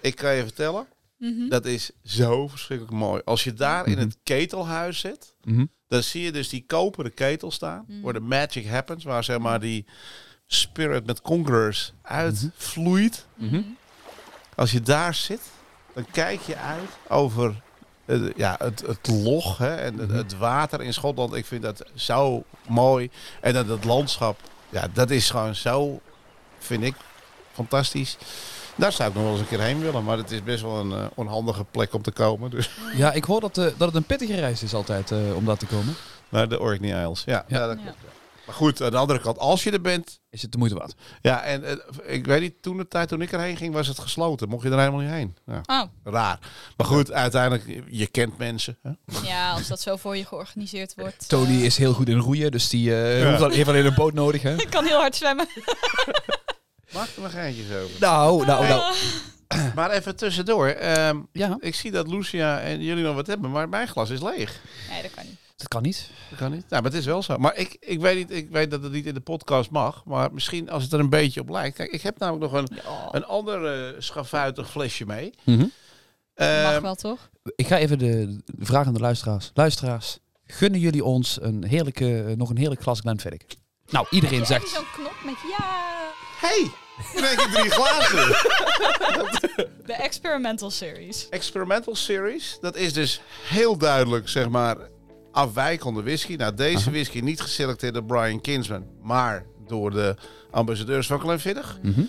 ik kan je vertellen, Mhm. dat is zo verschrikkelijk mooi. Als je daar in Mhm. het ketelhuis zit, Mhm. dan zie je dus die koperen ketel staan, waar de magic happens, waar zeg maar die spirit met conquerors uitvloeit. Als je daar zit, dan kijk je uit over ja, het, het log hè, en het, Mhm. het water in Schotland. Ik vind dat zo mooi. En dat het landschap, ja, dat is gewoon zo, vind ik, fantastisch. Daar zou ik nog wel eens een keer heen willen, maar het is best wel een eh, onhandige plek om te komen. Dus Ja, ik hoor dat, eh, dat het een pittige reis is altijd eh, om daar te komen. naar de Orkney Isles. Ja, ja. Ja. dat Ja. klopt. ja. Maar goed, aan de andere kant, als je er bent, Is het de moeite waard? ja, en eh, ik weet niet, toen de tijd toen ik erheen ging, was het gesloten. Mocht je er helemaal niet heen. Ja, Oh, raar. Maar goed, uiteindelijk, je kent mensen. Hè? ja, als dat zo voor je georganiseerd wordt. Tony eh, is heel goed in roeien, dus die eh, Ja. hoeft al- heeft alleen een boot nodig. Hè? Ik kan heel hard zwemmen. Maak er maar geintjes over. Nou, nou, nou. Ah. Maar even tussendoor. ehm, Ja, ik zie dat Lucia en jullie nog wat hebben, maar mijn glas is leeg. Nee, dat kan niet. Dat kan niet. Dat kan niet. Nou, maar het is wel zo. Maar ik, ik, weet niet, ik weet dat het niet in de podcast mag. Maar misschien als het er een beetje op lijkt. Kijk, ik heb namelijk nog een, Ja, een ander schavuitig flesje mee. Mhm. mag Ehm, wel, toch? Ik ga even de de vraag aan de luisteraars. Luisteraars, gunnen jullie ons een heerlijke, eh, nog een heerlijk glas Glenfiddich? Nou, iedereen zegt... zo'n knop met ja. hey, krijg je drie glazen. De Experimental Series. Experimental Series. Dat is dus heel duidelijk, zeg maar, afwijkende whisky. Nou, deze whisky niet geselecteerd door Brian Kinsman, maar door de ambassadeurs van Glenfiddich. Mhm.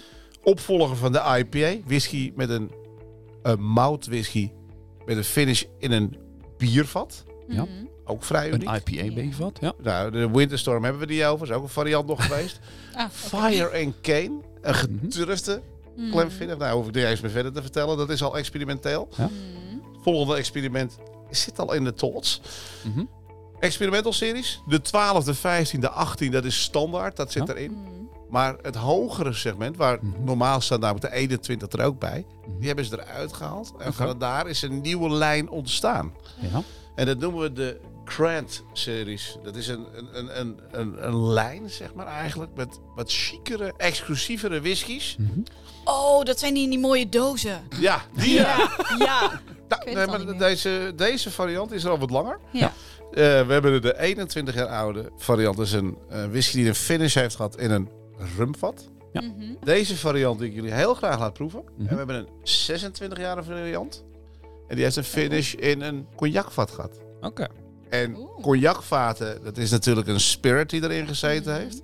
Opvolger van de IPA. Whisky met een, een mout whisky met een finish in een biervat. Ja. Mhm. Ook vrij uniek. Een IPA-bevat, ja. Nou, de Winterstorm hebben we die over. Is ook een variant nog geweest. Ah. Fire and Cane. Een gedurfde Mhm. Glenfiddich. Nou, hoef ik niet eens meer verder te vertellen. Dat is al experimenteel. Mhm. Volgende experiment zit al in de tots. Mhm. Experimental series. De 12, de 15, de 18, dat is standaard. Dat zit Ja. erin. Mhm. Maar het hogere segment, waar Mhm. normaal staat namelijk de 21 er ook bij, Mhm. die hebben ze eruit gehaald. En van daar is een nieuwe lijn ontstaan. Ja. En dat noemen we de Grant-series. Dat is een, een, een, een, een, lijn, zeg maar eigenlijk, met wat chicere, exclusievere whiskies. Oh, dat zijn die in die mooie dozen. Ja, die ja. ja. Nou, nee, maar deze, deze variant is al wat langer. Ja. Eh, we hebben de 21 jaar oude variant. Dat is een eh, whisky die een finish heeft gehad in een rumvat. Ja. Mhm. Deze variant die ik jullie heel graag laat proeven. Mhm. En we hebben een 26 jaar variant. En die heeft een finish in een cognacvat gehad. Oké. En Oeh. cognacvaten, dat is natuurlijk een spirit die erin gezeten Mhm. heeft.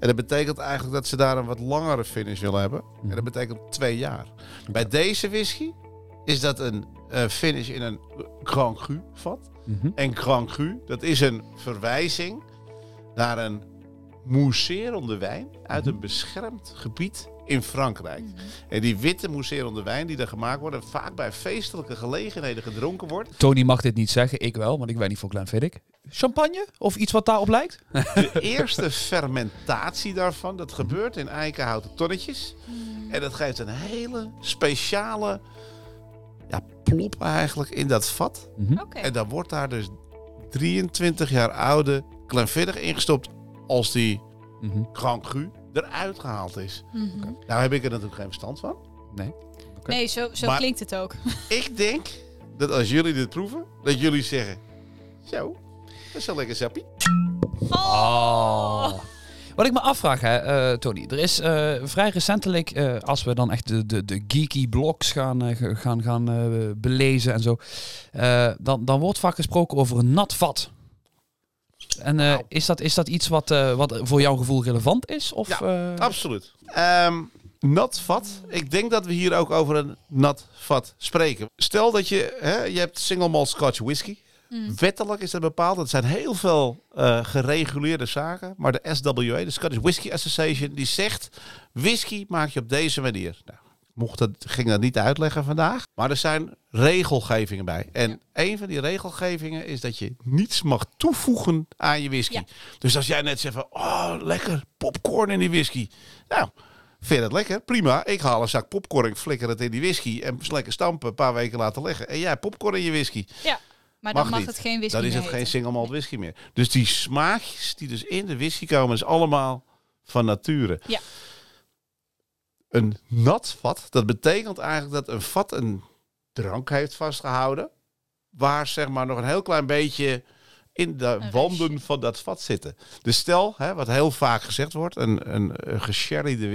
En dat betekent eigenlijk dat ze daar een wat langere finish willen hebben. Mhm. En dat betekent twee jaar. Bij deze whisky is dat een finish in een Grand Cru vat. Mhm. En Grand Cru, dat is een verwijzing naar een mousserende wijn uit Mhm. een beschermd gebied in Frankrijk. Mhm. En die witte mousserende wijn die er gemaakt wordt en vaak bij feestelijke gelegenheden gedronken wordt. Tony mag dit niet zeggen, ik wel, want ik weet niet voor Glenfiddich. Champagne? Of iets wat daarop lijkt? De eerste fermentatie daarvan, dat gebeurt in eikenhouten tonnetjes. En dat geeft een hele speciale ja, plop eigenlijk in dat vat. Mhm. En dan wordt daar dus 23 jaar oude Glenfiddich ingestopt als die. Grand Cru eruit gehaald is. Mhm. Nou heb ik er natuurlijk geen verstand van. Nee. Oké. Nee, zo, zo Maar- klinkt het ook. Ik denk dat als jullie dit proeven, dat jullie zeggen... Zo, dat is wel lekker sappie. Oh. Wat ik me afvraag, hè, eh, Tony. Er is eh, vrij recentelijk, eh, als we dan echt de, de, de geeky blogs gaan, gaan, gaan belezen en zo. dan, dan wordt vaak gesproken over een nat vat. En Nou. is, dat, is dat iets wat, wat voor jouw gevoel relevant is? Of, Ja, Absoluut. Ehm, nat vat. Ik denk dat we hier ook over een nat vat spreken. Stel dat je, hè, je hebt single malt Scotch whisky. Mm. Wettelijk is dat bepaald. Het zijn heel veel eh, gereguleerde zaken. Maar de SWA, de Scottish Whisky Association, die zegt... whisky maak je op deze manier. Nou, ik mocht dat, ging dat niet uitleggen vandaag. Maar er zijn regelgevingen bij. En een van die regelgevingen is dat je niets mag toevoegen aan je whisky. Ja. Dus als jij net zegt van... Oh, lekker, popcorn in die whisky. Nou... Vind je dat lekker? Prima. Ik haal een zak popcorn, ik flikker het in die whisky en lekker stampen, een paar weken laten leggen. En jij popcorn in je whisky. Ja, maar Mag dan mag niet. het geen whisky Dan is het geen single malt whisky meer. Dus die smaakjes die dus in de whisky komen, is allemaal van nature. Ja. Een nat vat, dat betekent eigenlijk dat een vat een drank heeft vastgehouden. Waar zeg maar nog een heel klein beetje in de Een wanden restje. van dat vat zitten. Dus stel, hè, wat heel vaak gezegd wordt, een, een, een gesherryde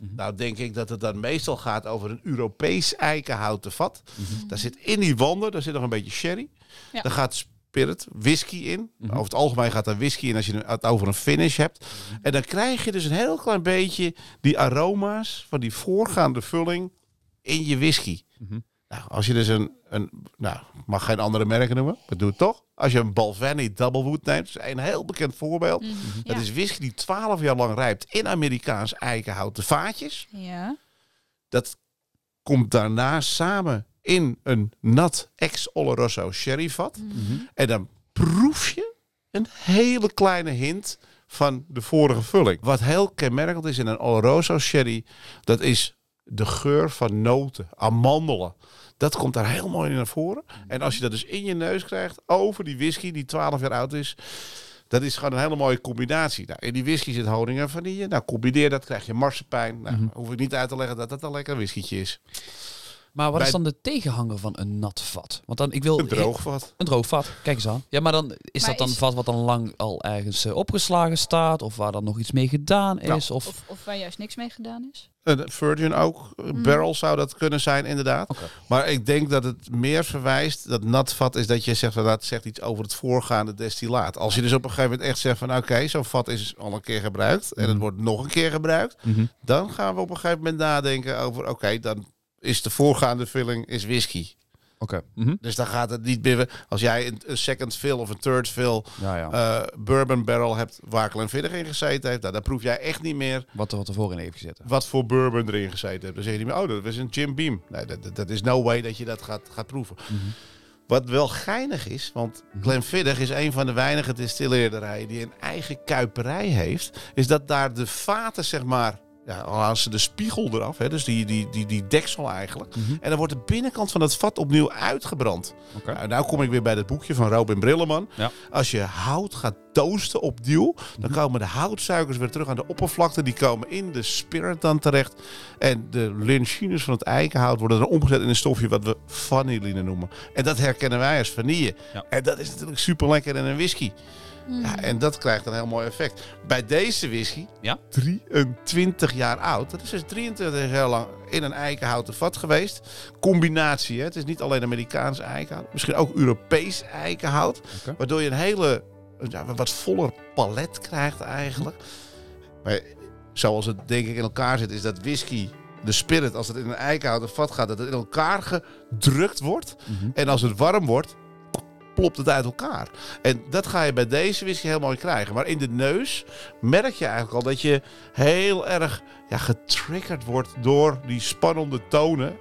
Mhm. Nou denk ik dat het dan meestal gaat over een Europees eikenhouten vat. Mhm. Daar zit in die wanden, daar zit nog een beetje sherry. Ja. Daar gaat spirit, whisky in. Mhm. Over het algemeen gaat er whisky in als je het over een finish hebt. En dan krijg je dus een heel klein beetje die aroma's van die voorgaande vulling in je whisky. Nou, als je dus een, een nou, ik mag geen andere merken noemen, maar doe het toch. Als je een Balvenie Doublewood neemt, is een heel bekend voorbeeld. Mhm. Dat Ja. is whisky die 12 jaar lang rijpt in Amerikaans eikenhouten vaatjes. Ja. Dat komt daarna samen in een nat ex-Oloroso sherryvat. Mhm. En dan proef je een hele kleine hint van de vorige vulling. Wat heel kenmerkend is in een Oloroso sherry, dat is de geur van noten, amandelen. Dat komt daar heel mooi in naar voren. En als je dat dus in je neus krijgt over die whisky die 12 jaar oud is, dat is gewoon een hele mooie combinatie. Nou, in die whisky zit honing en vanille. Nou, combineer dat, krijg je marsepein. Nou, Mhm. hoef ik niet uit te leggen dat dat een lekker whiskytje is. Maar wat Bij- is dan de tegenhanger van een nat vat? Want dan, ik wil Een droogvat. Een droog vat, kijk eens aan. Ja, maar dan is Maar dat dan is- een vat wat dan lang al ergens eh, opgeslagen staat, of waar dan nog iets mee gedaan Ja. is, of... Of, of waar juist niks mee gedaan is. Een Virgin ook. Een Mm. Barrel zou dat kunnen zijn, inderdaad. Oké. Maar ik denk dat het meer verwijst, dat natvat, is dat je zegt, van, dat zegt iets over het voorgaande destillaat. Als je dus op een gegeven moment echt zegt van, oké, zo'n vat is al een keer gebruikt en het Mhm. wordt nog een keer gebruikt. Mhm. Dan gaan we op een gegeven moment nadenken over, oké, dan is de voorgaande vulling is whisky. Oké. Mhm. Dus dan gaat het niet meer, als jij een, een second fill of een third fill Ja, ja. eh, bourbon barrel hebt waar Glenfiddich in gezeten heeft, nou, dan proef jij echt niet meer wat er wat ervoor in heeft gezeten. wat voor bourbon erin gezeten hebt. Dan zeg je niet meer, oh, dat was een Jim Beam. Nee, dat, dat- dat is no way dat je dat gaat, gaat proeven. Mhm. Wat wel geinig is, want Mhm. Glenfiddich is een van de weinige distilleerderijen die een eigen kuiperij heeft. Is dat daar de vaten, zeg maar, ja, al halen ze de spiegel eraf, hè, dus die, die, die, die deksel eigenlijk. Mhm. En dan wordt de binnenkant van het vat opnieuw uitgebrand. Oké. Nou, nou kom ik weer bij dat boekje van Robin Brilleman. Ja. Als je hout gaat toasten opnieuw, dan Mhm. komen de houtsuikers weer terug aan de oppervlakte. Die komen in de spirit dan terecht. En de lynchines van het eikenhout worden dan omgezet in een stofje wat we vanilline noemen. En dat herkennen wij als vanille. Ja. En dat is natuurlijk super lekker in een whisky. Mm. Ja, en dat krijgt een heel mooi effect. Bij deze whisky, Ja. 23 jaar oud. Dat is dus 23 jaar lang in een eikenhouten vat geweest. Combinatie, hè? het is niet alleen Amerikaans eikenhout. Misschien ook Europees eikenhout. Waardoor je een hele, ja, wat voller palet krijgt eigenlijk. Maar zoals het denk ik in elkaar zit, is dat whisky, de spirit, als het in een eikenhouten vat gaat, dat het in elkaar gedrukt wordt. Mhm. En als het warm wordt, plopt het uit elkaar. En dat ga je bij deze whisky heel mooi krijgen. Maar in de neus merk je eigenlijk al dat je heel erg ja, getriggerd wordt door die spannende tonen,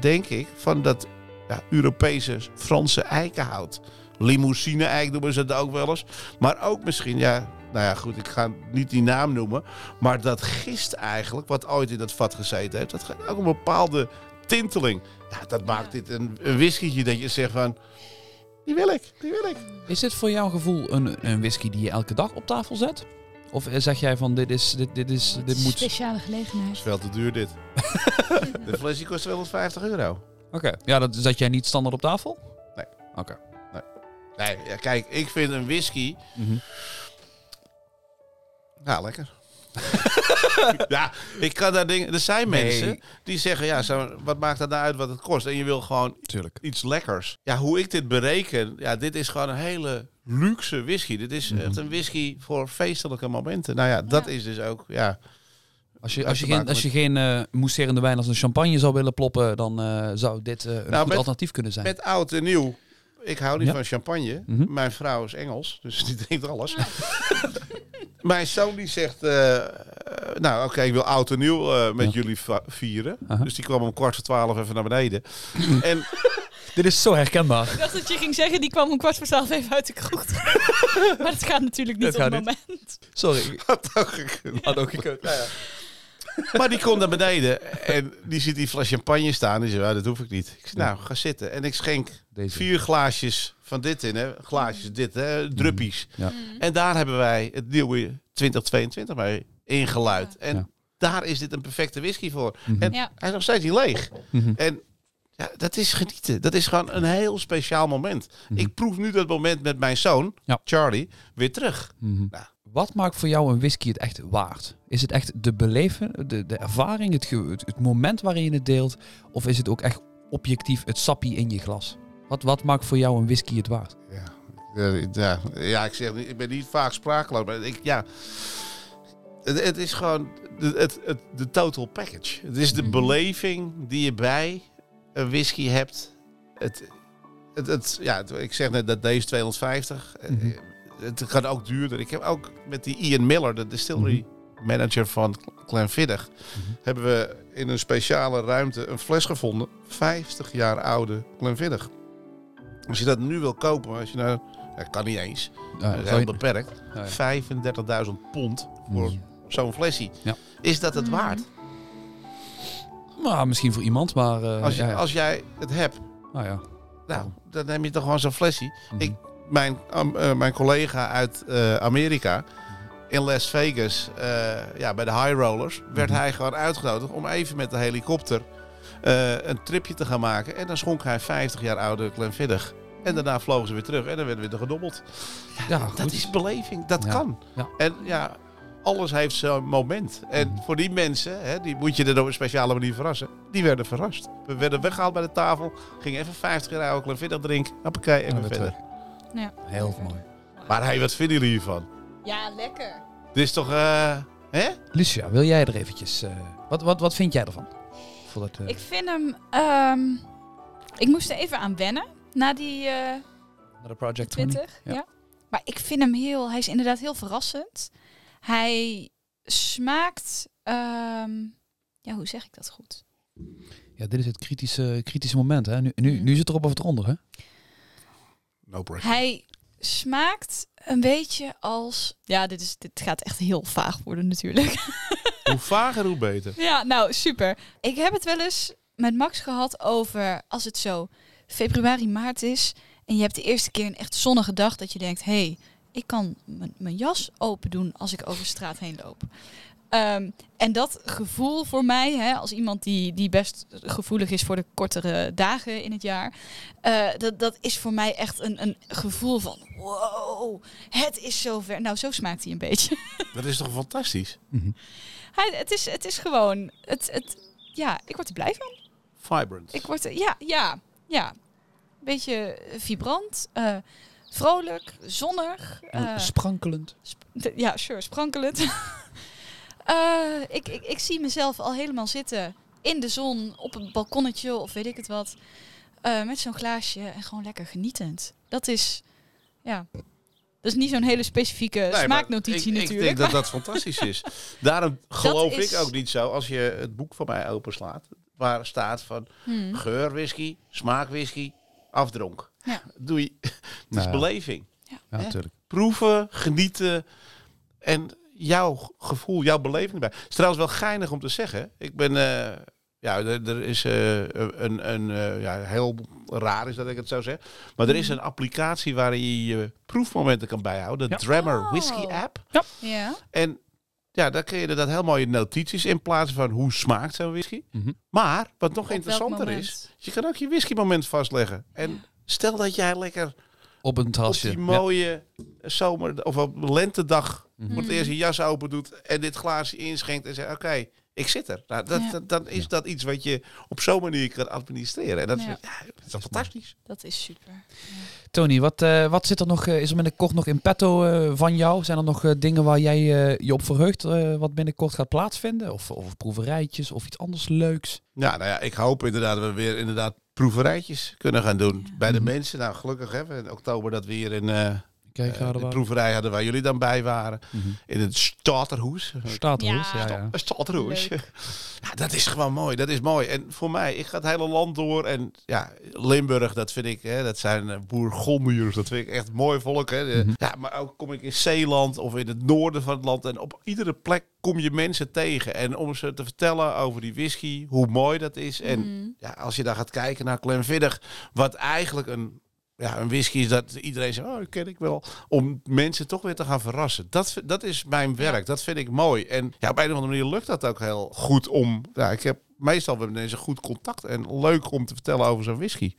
denk ik, van dat ja, Europese Franse eikenhout. Limousine eik noemen ze het ook wel eens. Maar ook misschien, ja, nou ja, goed, ik ga niet die naam noemen. Maar dat gist eigenlijk, wat ooit in dat vat gezeten heeft, dat geeft ook een bepaalde tinteling. Ja, dat maakt dit een, een whiskytje dat je zegt van, die wil ik, die wil ik. Is dit voor jouw gevoel een, een whisky die je elke dag op tafel zet? Of eh, zeg jij van dit is, dit, dit is, dit moet... Speciale Dat gelegenheid. is veel te duur dit. de flesje kost 250 euro. Oké, ja, dat zet jij niet standaard op tafel? Nee. Oké. Nee, ja, kijk, ik vind een whisky... Mhm. Ja, lekker. ja, ik kan daar dingen... Er zijn Nee. mensen die zeggen, ja, zo, wat maakt dat nou uit wat het kost? En je wil gewoon Tuurlijk. iets lekkers. Ja, hoe ik dit bereken, ja, dit is gewoon een hele luxe whisky. Dit is Mhm. echt een whisky voor feestelijke momenten. Nou ja, dat Ja. is dus ook, ja... Als je, als je geen, als je geen eh mousserende wijn als een champagne zou willen ploppen, dan eh, zou dit eh, een Nou, goed met- alternatief kunnen zijn. Met oud en nieuw. Ik hou niet Ja. van champagne. Mhm. Mijn vrouw is Engels, dus die drinkt alles. Mijn zoon die zegt, eh, eh, nou oké, ik wil oud en nieuw eh, met Ja. jullie vieren. Dus die kwam om kwart voor twaalf even naar beneden. en Dit is zo herkenbaar. Ik dacht dat je ging zeggen, die kwam om kwart voor twaalf even uit de kroeg. maar dat gaat natuurlijk niet Dat op het moment. Sorry, had ook gekund. had ook gekund. Maar die komt naar beneden en die ziet die fles champagne staan. Die zegt, ja, dat hoef ik niet. Ik zeg, nou, ga zitten. En ik schenk Deze. vier glaasjes van dit in, hè. Glaasjes dit, hè. Druppies. Ja. Mm. En daar hebben wij het nieuwe 2022 mee ingeluid. En Ja. daar is dit een perfecte whisky voor. Mhm. En Ja. hij is nog steeds niet leeg. Mhm. En ja, dat is genieten. Dat is gewoon een heel speciaal moment. Mhm. Ik proef nu dat moment met mijn zoon, Ja. Charlie, weer terug. Nou. Wat maakt voor jou een whisky het echt waard? Is het echt de beleven, de, de ervaring, het, ge- het, het moment waarin je het deelt? Of is het ook echt objectief het sappie in je glas? Wat, wat maakt voor jou een whisky het waard? Ja, eh, ja, ja ik zeg, ik ben niet vaak sprakeloos, maar ik, ja, het, het is gewoon de, het, het, de total package. Het is de Mhm. beleving die je bij een whisky hebt. Het, het, het, ja, ik zeg net dat deze 250. eh, Mhm. Het gaat ook duurder. Ik heb ook met die Ian Miller, de distillery manager van Glenfiddich, Mhm. hebben we in een speciale ruimte een fles gevonden. 50 jaar oude Glenfiddich. Als je dat nu wil kopen, als je nou, kan niet eens, Ja, dat is zou heel je- beperkt. ja, ja. 35.000 pond voor zo'n flesje. Ja. Is dat het Mhm. waard? Nou, misschien voor iemand, maar... eh, Als, je, ja, ja. als jij het hebt, Nou ja. nou, dan neem je toch gewoon zo'n flesje. Mhm. Ik- Mijn, eh, mijn collega uit eh, Amerika, in Las Vegas, eh, ja, bij de High Rollers, werd Mhm. hij gewoon uitgenodigd om even met de helikopter eh, een tripje te gaan maken. En dan schonk hij 50 jaar oude Glenfiddich. En daarna vlogen ze weer terug en dan werden we weer gedobbeld. Ja, dat is beleving, dat Ja. kan. Ja. En ja, alles heeft zo'n moment. En Mhm. voor die mensen, hè, die moet je er op een speciale manier verrassen. Die werden verrast. We werden weggehaald bij de tafel, gingen even 50 jaar oude Glenfiddich drinken. Hoppakee, en En weer verder. Ja. Heel mooi. Maar hey, wat vinden jullie hiervan? Ja, lekker. Dit is toch, eh, hè? Lucia, wil jij er eventjes... eh, wat, wat, wat vind jij ervan? Voordat, eh, Ik vind hem... ehm, ik moest er even aan wennen. Na die eh, naar de Project 20. 20. Ja. Ja. Maar ik vind hem heel... Hij is inderdaad heel verrassend. Hij smaakt... ehm, ja, hoe zeg ik dat goed? Ja, dit is het kritische, kritische moment. Hè? Nu, nu, nu zit erop of het eronder, hè? No pressure. Hij smaakt een beetje als... Ja, dit, is, dit gaat echt heel vaag worden natuurlijk. Hoe vager, hoe beter. Ja, nou, super. Ik heb het wel eens met Max gehad over als het zo februari, maart is... en je hebt de eerste keer een echt zonnige dag dat je denkt... hé, hey, ik kan mijn- mijn jas open doen als ik over straat heen loop. Ehm, en dat gevoel voor mij, hè, als iemand die, die best gevoelig is voor de kortere dagen in het jaar, eh, dat, dat is voor mij echt een, een gevoel van wow, het is zover. Nou, zo smaakt hij een beetje. Dat is toch fantastisch? Hij, het, is, het is gewoon, het, het, ja, ik word er blij van. Vibrant. Ik word er, ja, ja, ja. Beetje vibrant, eh, vrolijk, zonnig. eh, Sprankelend. Sp- ja, sure, sprankelend. Eh, ik, ik, ik zie mezelf al helemaal zitten in de zon, op een balkonnetje of weet ik het wat. eh, met zo'n glaasje en gewoon lekker genietend. Dat is, ja, dat is niet zo'n hele specifieke Nee, smaaknotitie ik, natuurlijk. Ik denk dat dat fantastisch is. Daarom geloof is- ik ook niet zo als je het boek van mij openslaat. Waar staat van Hmm. geur whisky, smaak whisky, afdronk. Ja. Doei. Het Nou is ja. beleving. Ja, natuurlijk. Proeven, genieten en jouw gevoel, jouw beleving erbij. Het is trouwens wel geinig om te zeggen. Ik ben... eh, ja, er, er is eh, een, een eh, ja, heel raar is dat ik het zo zeg. Maar er is een applicatie waarin je je proefmomenten kan bijhouden. De Ja. Drammer Oh. Whisky App. Ja, En ja, daar kun je inderdaad heel mooie notities in plaatsen van hoe smaakt zo'n whisky. Mhm. Maar wat nog Op interessanter moment? is, je kan ook je whiskymoment vastleggen. En stel dat jij lekker Op een op terrasje. die Ja. mooie zomer of op lentedag voor het eerst je jas open doet en dit glaasje inschenkt en zegt oké, ik zit er. Nou, dat, Ja. dat- dan is dat iets wat je op zo'n manier kan administreren. En dat, Ja. is, ja, dat is fantastisch. dat is super. Tony, wat, eh, wat zit er nog, eh, is er binnenkort nog in petto eh, van jou? Zijn er nog dingen waar jij eh, je op verheugt eh, wat binnenkort gaat plaatsvinden? Of, of proeverijtjes of iets anders leuks? Ja, nou ja, ik hoop inderdaad dat we weer inderdaad proeverijtjes kunnen gaan doen bij de Mhm. mensen. Nou, gelukkig hebben we in oktober dat we hier in eh, de proeverij hadden waar jullie dan bij waren. Mhm. In het Staterhoes. Staat er Ja. ja, ja. Staterhoes. Dat is gewoon mooi. Dat is mooi. En voor mij, ik ga het hele land door. En ja, Limburg, dat vind ik, hè, dat zijn eh, Bourgondiërs. Dat vind ik echt mooi volk. Hè. Mhm. Ja, maar ook kom ik in Zeeland of in het noorden van het land. En op iedere plek kom je mensen tegen. En om ze te vertellen over die whisky, hoe mooi dat is. En Mhm. ja, als je dan gaat kijken naar Glenfiddich, wat eigenlijk een, ja, een whisky is dat iedereen zegt, oh, dat ken ik wel. Om mensen toch weer te gaan verrassen. Dat, dat is mijn werk. Dat vind ik mooi. En ja, op een of andere manier lukt dat ook heel goed om... Ja, ik heb meestal met mensen goed contact en leuk om te vertellen over zo'n whisky.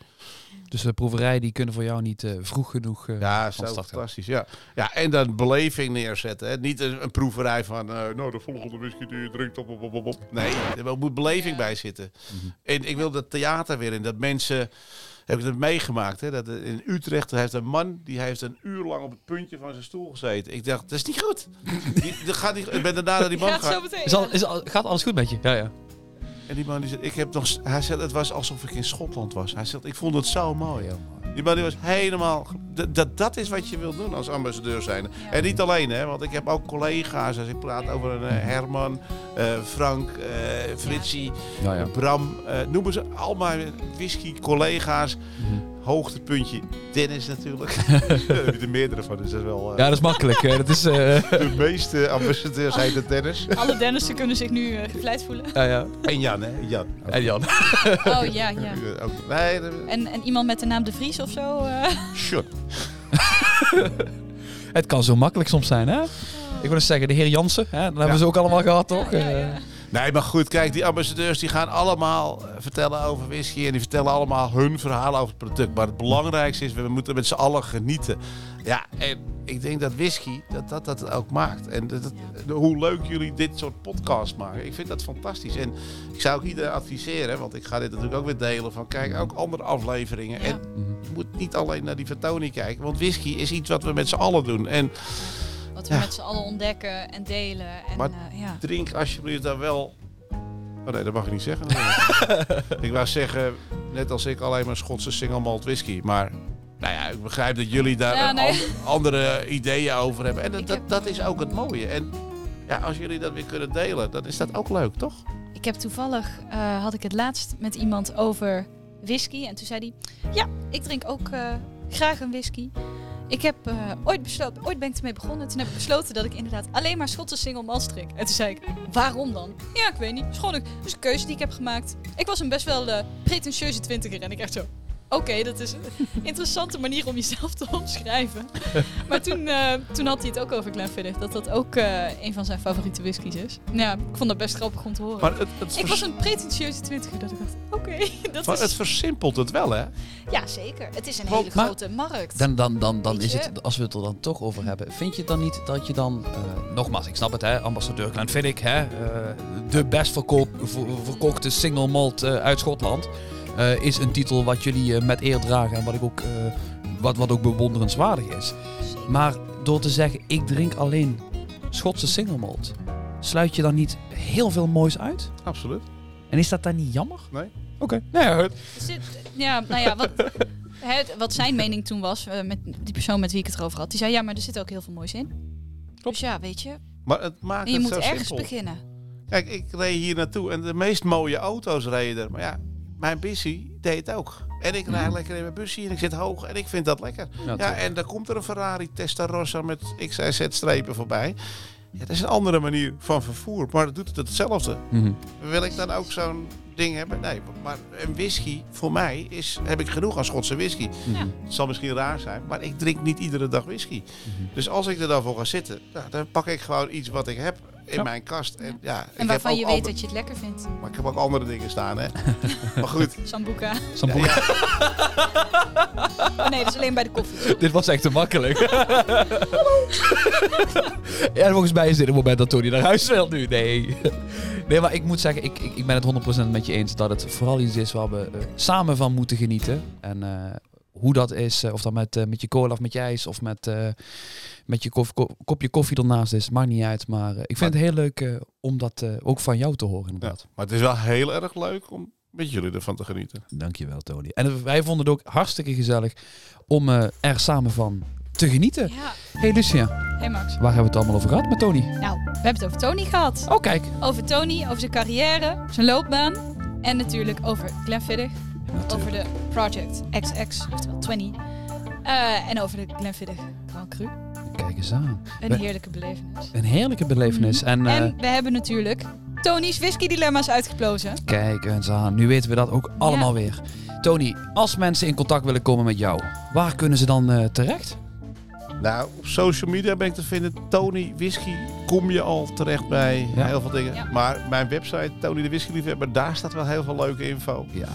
Dus de proeverijen die kunnen voor jou niet eh, vroeg genoeg eh, Ja, zo gaan. fantastisch. Ja. ja, en dan beleving neerzetten. Hè. Niet een, een proeverij van, eh, nou, de volgende whisky die je drinkt, op, op, op, op. Nee, er moet beleving bij zitten. Mhm. En ik wil dat theater weer in. Dat mensen, heb ik het meegemaakt, hè, dat in Utrecht heeft een man, die heeft een uur lang op het puntje van zijn stoel gezeten. Ik dacht, dat is niet goed. Die, dat gaat niet, ik ben daarna naar die man Gaat zo gegaan. meteen. Is al, is al, gaat alles goed met je? Ja, ja. En die man die zei, ik heb nog, hij zei, het was alsof ik in Schotland was. Hij zegt, ik vond het zo mooi. Die man die was helemaal... Dat, dat, dat is wat je wil doen als ambassadeur zijn. Ja. En niet alleen, hè, want ik heb ook collega's. Als ik praat over een eh, Herman, eh, Frank, eh Fritsie, ja, ja. Bram. eh, noemen ze allemaal whisky-collega's. Mhm. Hoogtepuntje, Dennis natuurlijk. Daar heb je er meerdere van, dus dat is wel... eh, ja, dat is makkelijk. hè. dat is, eh, De meeste ambassadeurs heten Dennis. Alle Dennissen kunnen zich nu eh, gevleid voelen. ja, ja. En Jan, hè? Jan. En Jan. Oh ja, ja. Ook- Nee, dat- En, en iemand met de naam De Vries of zo? eh? shut. Het kan zo makkelijk soms zijn, hè? Ik wil eens zeggen, de heer Jansen, hè? dat hebben we ze ook allemaal gehad, toch? Ja, ja, Eh, ja. Nee, maar goed, kijk, die ambassadeurs die gaan allemaal eh, vertellen over whisky. En die vertellen allemaal hun verhaal over het product. Maar het belangrijkste is, we moeten met z'n allen genieten. Ja, en ik denk dat whisky, dat dat, dat het ook maakt. En dat, dat- hoe leuk jullie dit soort podcasts maken. Ik vind dat fantastisch. En ik zou ook iedereen adviseren, want ik ga dit natuurlijk ook weer delen. Van kijk, ook andere afleveringen. Ja. En je moet niet alleen naar die vertoning kijken. Want whisky is iets wat we met z'n allen doen. En Wat we Ja. met z'n allen ontdekken en delen. En, Maar- eh, ja. drink alsjeblieft dan wel. Oh nee, dat mag ik niet zeggen. ik wou zeggen, net als ik, alleen maar Schotse single malt whisky. Maar nou ja, ik begrijp dat jullie daar Ja, nee. andere ideeën over hebben. En dat, dat is ook het mooie. En ja, als jullie dat weer kunnen delen, dan is dat ook leuk, toch? Ik heb toevallig, eh, had ik het laatst met iemand over whisky. En toen zei hij, ja, ik drink ook eh, graag een whisky. Ik heb eh, ooit besloten, ooit ben ik ermee begonnen. Toen heb ik besloten dat ik inderdaad alleen maar Schotse single drink. En toen zei ik, waarom dan? Ja, ik weet niet. Het is een, is een keuze die ik heb gemaakt. Ik was een best wel eh, pretentieuze twintiger en ik echt zo... Oké, dat is een interessante manier om jezelf te omschrijven. maar toen, eh, toen had hij het ook over Glenfiddich. Dat dat ook eh, een van zijn favoriete whiskies is. Ja, ik vond dat best grappig om te horen. Maar het, het, ik was een pretentieuze twintiger dat ik dacht, oké, dat maar is... het versimpelt het wel, hè? Ja, zeker. Het is een Want- hele maar- grote markt. Dan, dan, dan, dan is het, als we het er dan toch over hebben, vind je dan niet dat je dan, eh, nogmaals, ik snap het, hè, ambassadeur Glenfiddich, hè, eh, de best verkoop, ver- verkochte single malt uit Schotland, eh, is een titel wat jullie eh, met eer dragen en wat, ik ook, eh, wat, wat ook bewonderenswaardig is. Maar door te zeggen, ik drink alleen Schotse single malt, sluit je dan niet heel veel moois uit? Absoluut. En is dat dan niet jammer? Nee. Oké. Nou ja, het- zit- ja, nou ja, wat, het, wat zijn mening toen was, met die persoon met wie ik het erover had, die zei, ja, maar er zit ook heel veel moois in. Dus ja, weet je, Maar het maakt en je het moet zo ergens simpel. beginnen. Kijk, ik reed hier naartoe en de meest mooie auto's reden er. Maar ja, mijn busy deed het ook. En ik rijd lekker in mijn busje en ik zit hoog en ik vind dat lekker. Ja, en dan komt er een Ferrari Testarossa met XIZ-strepen voorbij. Ja, dat is een andere manier van vervoer, maar dat doet het hetzelfde. Mhm. Wil ik dan ook zo'n ding hebben? Nee, maar een whisky voor mij is, heb ik genoeg aan Schotse whisky. Mhm. Het zal misschien raar zijn, maar ik drink niet iedere dag whisky. Dus als ik er dan voor ga zitten, nou, dan pak ik gewoon iets wat ik heb in Ja. mijn kast. En, ja, ik En heb waarvan ook je weet ander- dat je het lekker vindt. Maar ik heb ook andere dingen staan, hè. maar goed. Sambuca. Sambuca. Ja, nee, dat is alleen bij de koffie. Dit was echt te makkelijk. ja, en volgens mij is dit het moment dat Tony naar huis wil nu. Nee. Nee, maar ik moet zeggen, ik, ik, ik ben het 100% met je eens dat het vooral iets is waar we eh, samen van moeten genieten. En eh, hoe dat is, eh, of dat met, met je cola of met je ijs of met, eh, met je kof- ko- kopje koffie ernaast is, maakt niet uit. Maar eh, ik vind het heel leuk eh, om dat eh, ook van jou te horen ja, inderdaad. maar het is wel heel erg leuk om met jullie ervan te genieten. Dankjewel Tony. En wij vonden het ook hartstikke gezellig om er samen van te genieten. Ja, Hey Lucia, hey Max. waar hebben we het allemaal over gehad met Tony? Nou, we hebben het over Tony gehad. Oh kijk. Over Tony, over zijn carrière, zijn loopbaan. En natuurlijk over Glenfiddich. Over de Project XX, oftewel 20. Eh, en over de Glenfiddich Grand Cru. Kijk eens aan. Een We- heerlijke belevenis. Een heerlijke belevenis. En, eh, En we hebben natuurlijk Tony's whisky dilemma's uitgeplozen. kijk eens aan. Nu weten we dat ook allemaal weer. Tony, als mensen in contact willen komen met jou, waar kunnen ze dan eh, terecht? Nou, op social media ben ik te vinden. Tony Whisky kom je al terecht bij Ja. heel veel dingen. Ja. Maar mijn website, Tony de Whisky Liefhebber, daar staat wel heel veel leuke info. Ja.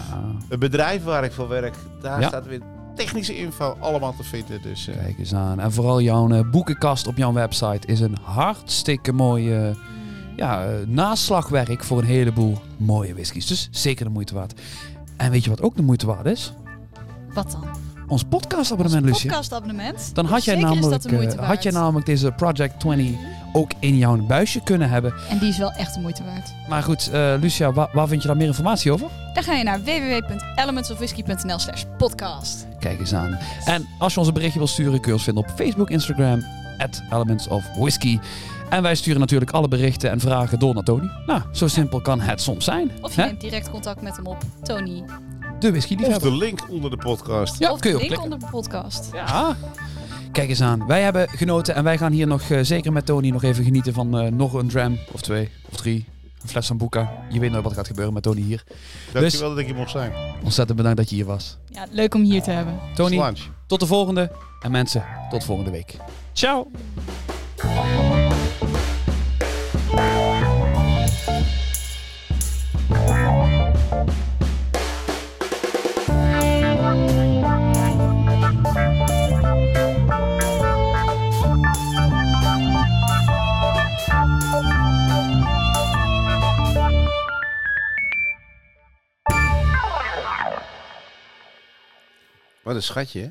Het bedrijf waar ik voor werk, daar Ja. staat weer technische info allemaal te vinden. Dus eh, Kijk eens aan. En vooral jouw eh, boekenkast op jouw website is een hartstikke mooi eh, ja, eh, naslagwerk voor een heleboel mooie whiskies. Dus zeker de moeite waard. En weet je wat ook de moeite waard is? Wat dan? Ons podcastabonnement, Lucie. podcastabonnement. Dan had jij, Zeker namelijk, eh, had jij namelijk deze Project 20 ook in jouw buisje kunnen hebben. En die is wel echt de moeite waard. Maar goed, eh, Lucia, waar, waar vind je daar meer informatie over? Dan ga je naar www.elementsofwhisky.nl slash podcast. Kijk eens aan. En als je ons een berichtje wil sturen, kun je ons vinden op Facebook, Instagram, at Elements of Whisky. En wij sturen natuurlijk alle berichten en vragen door naar Tony. Nou, zo simpel kan het soms zijn. Of je neemt direct contact met hem op, Tony. De whisky of liefhebber. de link onder de podcast. Ja, of kun je de link klikken. onder de podcast. Ja. Kijk eens aan. Wij hebben genoten en wij gaan hier nog eh, zeker met Tony nog even genieten van eh, nog een dram of twee of drie. Een fles Sambuca. Je weet nog wat er gaat gebeuren met Tony hier. Dankjewel dat ik hier mocht zijn. Ontzettend bedankt dat je hier was. Ja, leuk om hier te hebben. Tony, Slange. tot de volgende. En mensen, tot volgende week. Ciao. Wat een schatje, hè?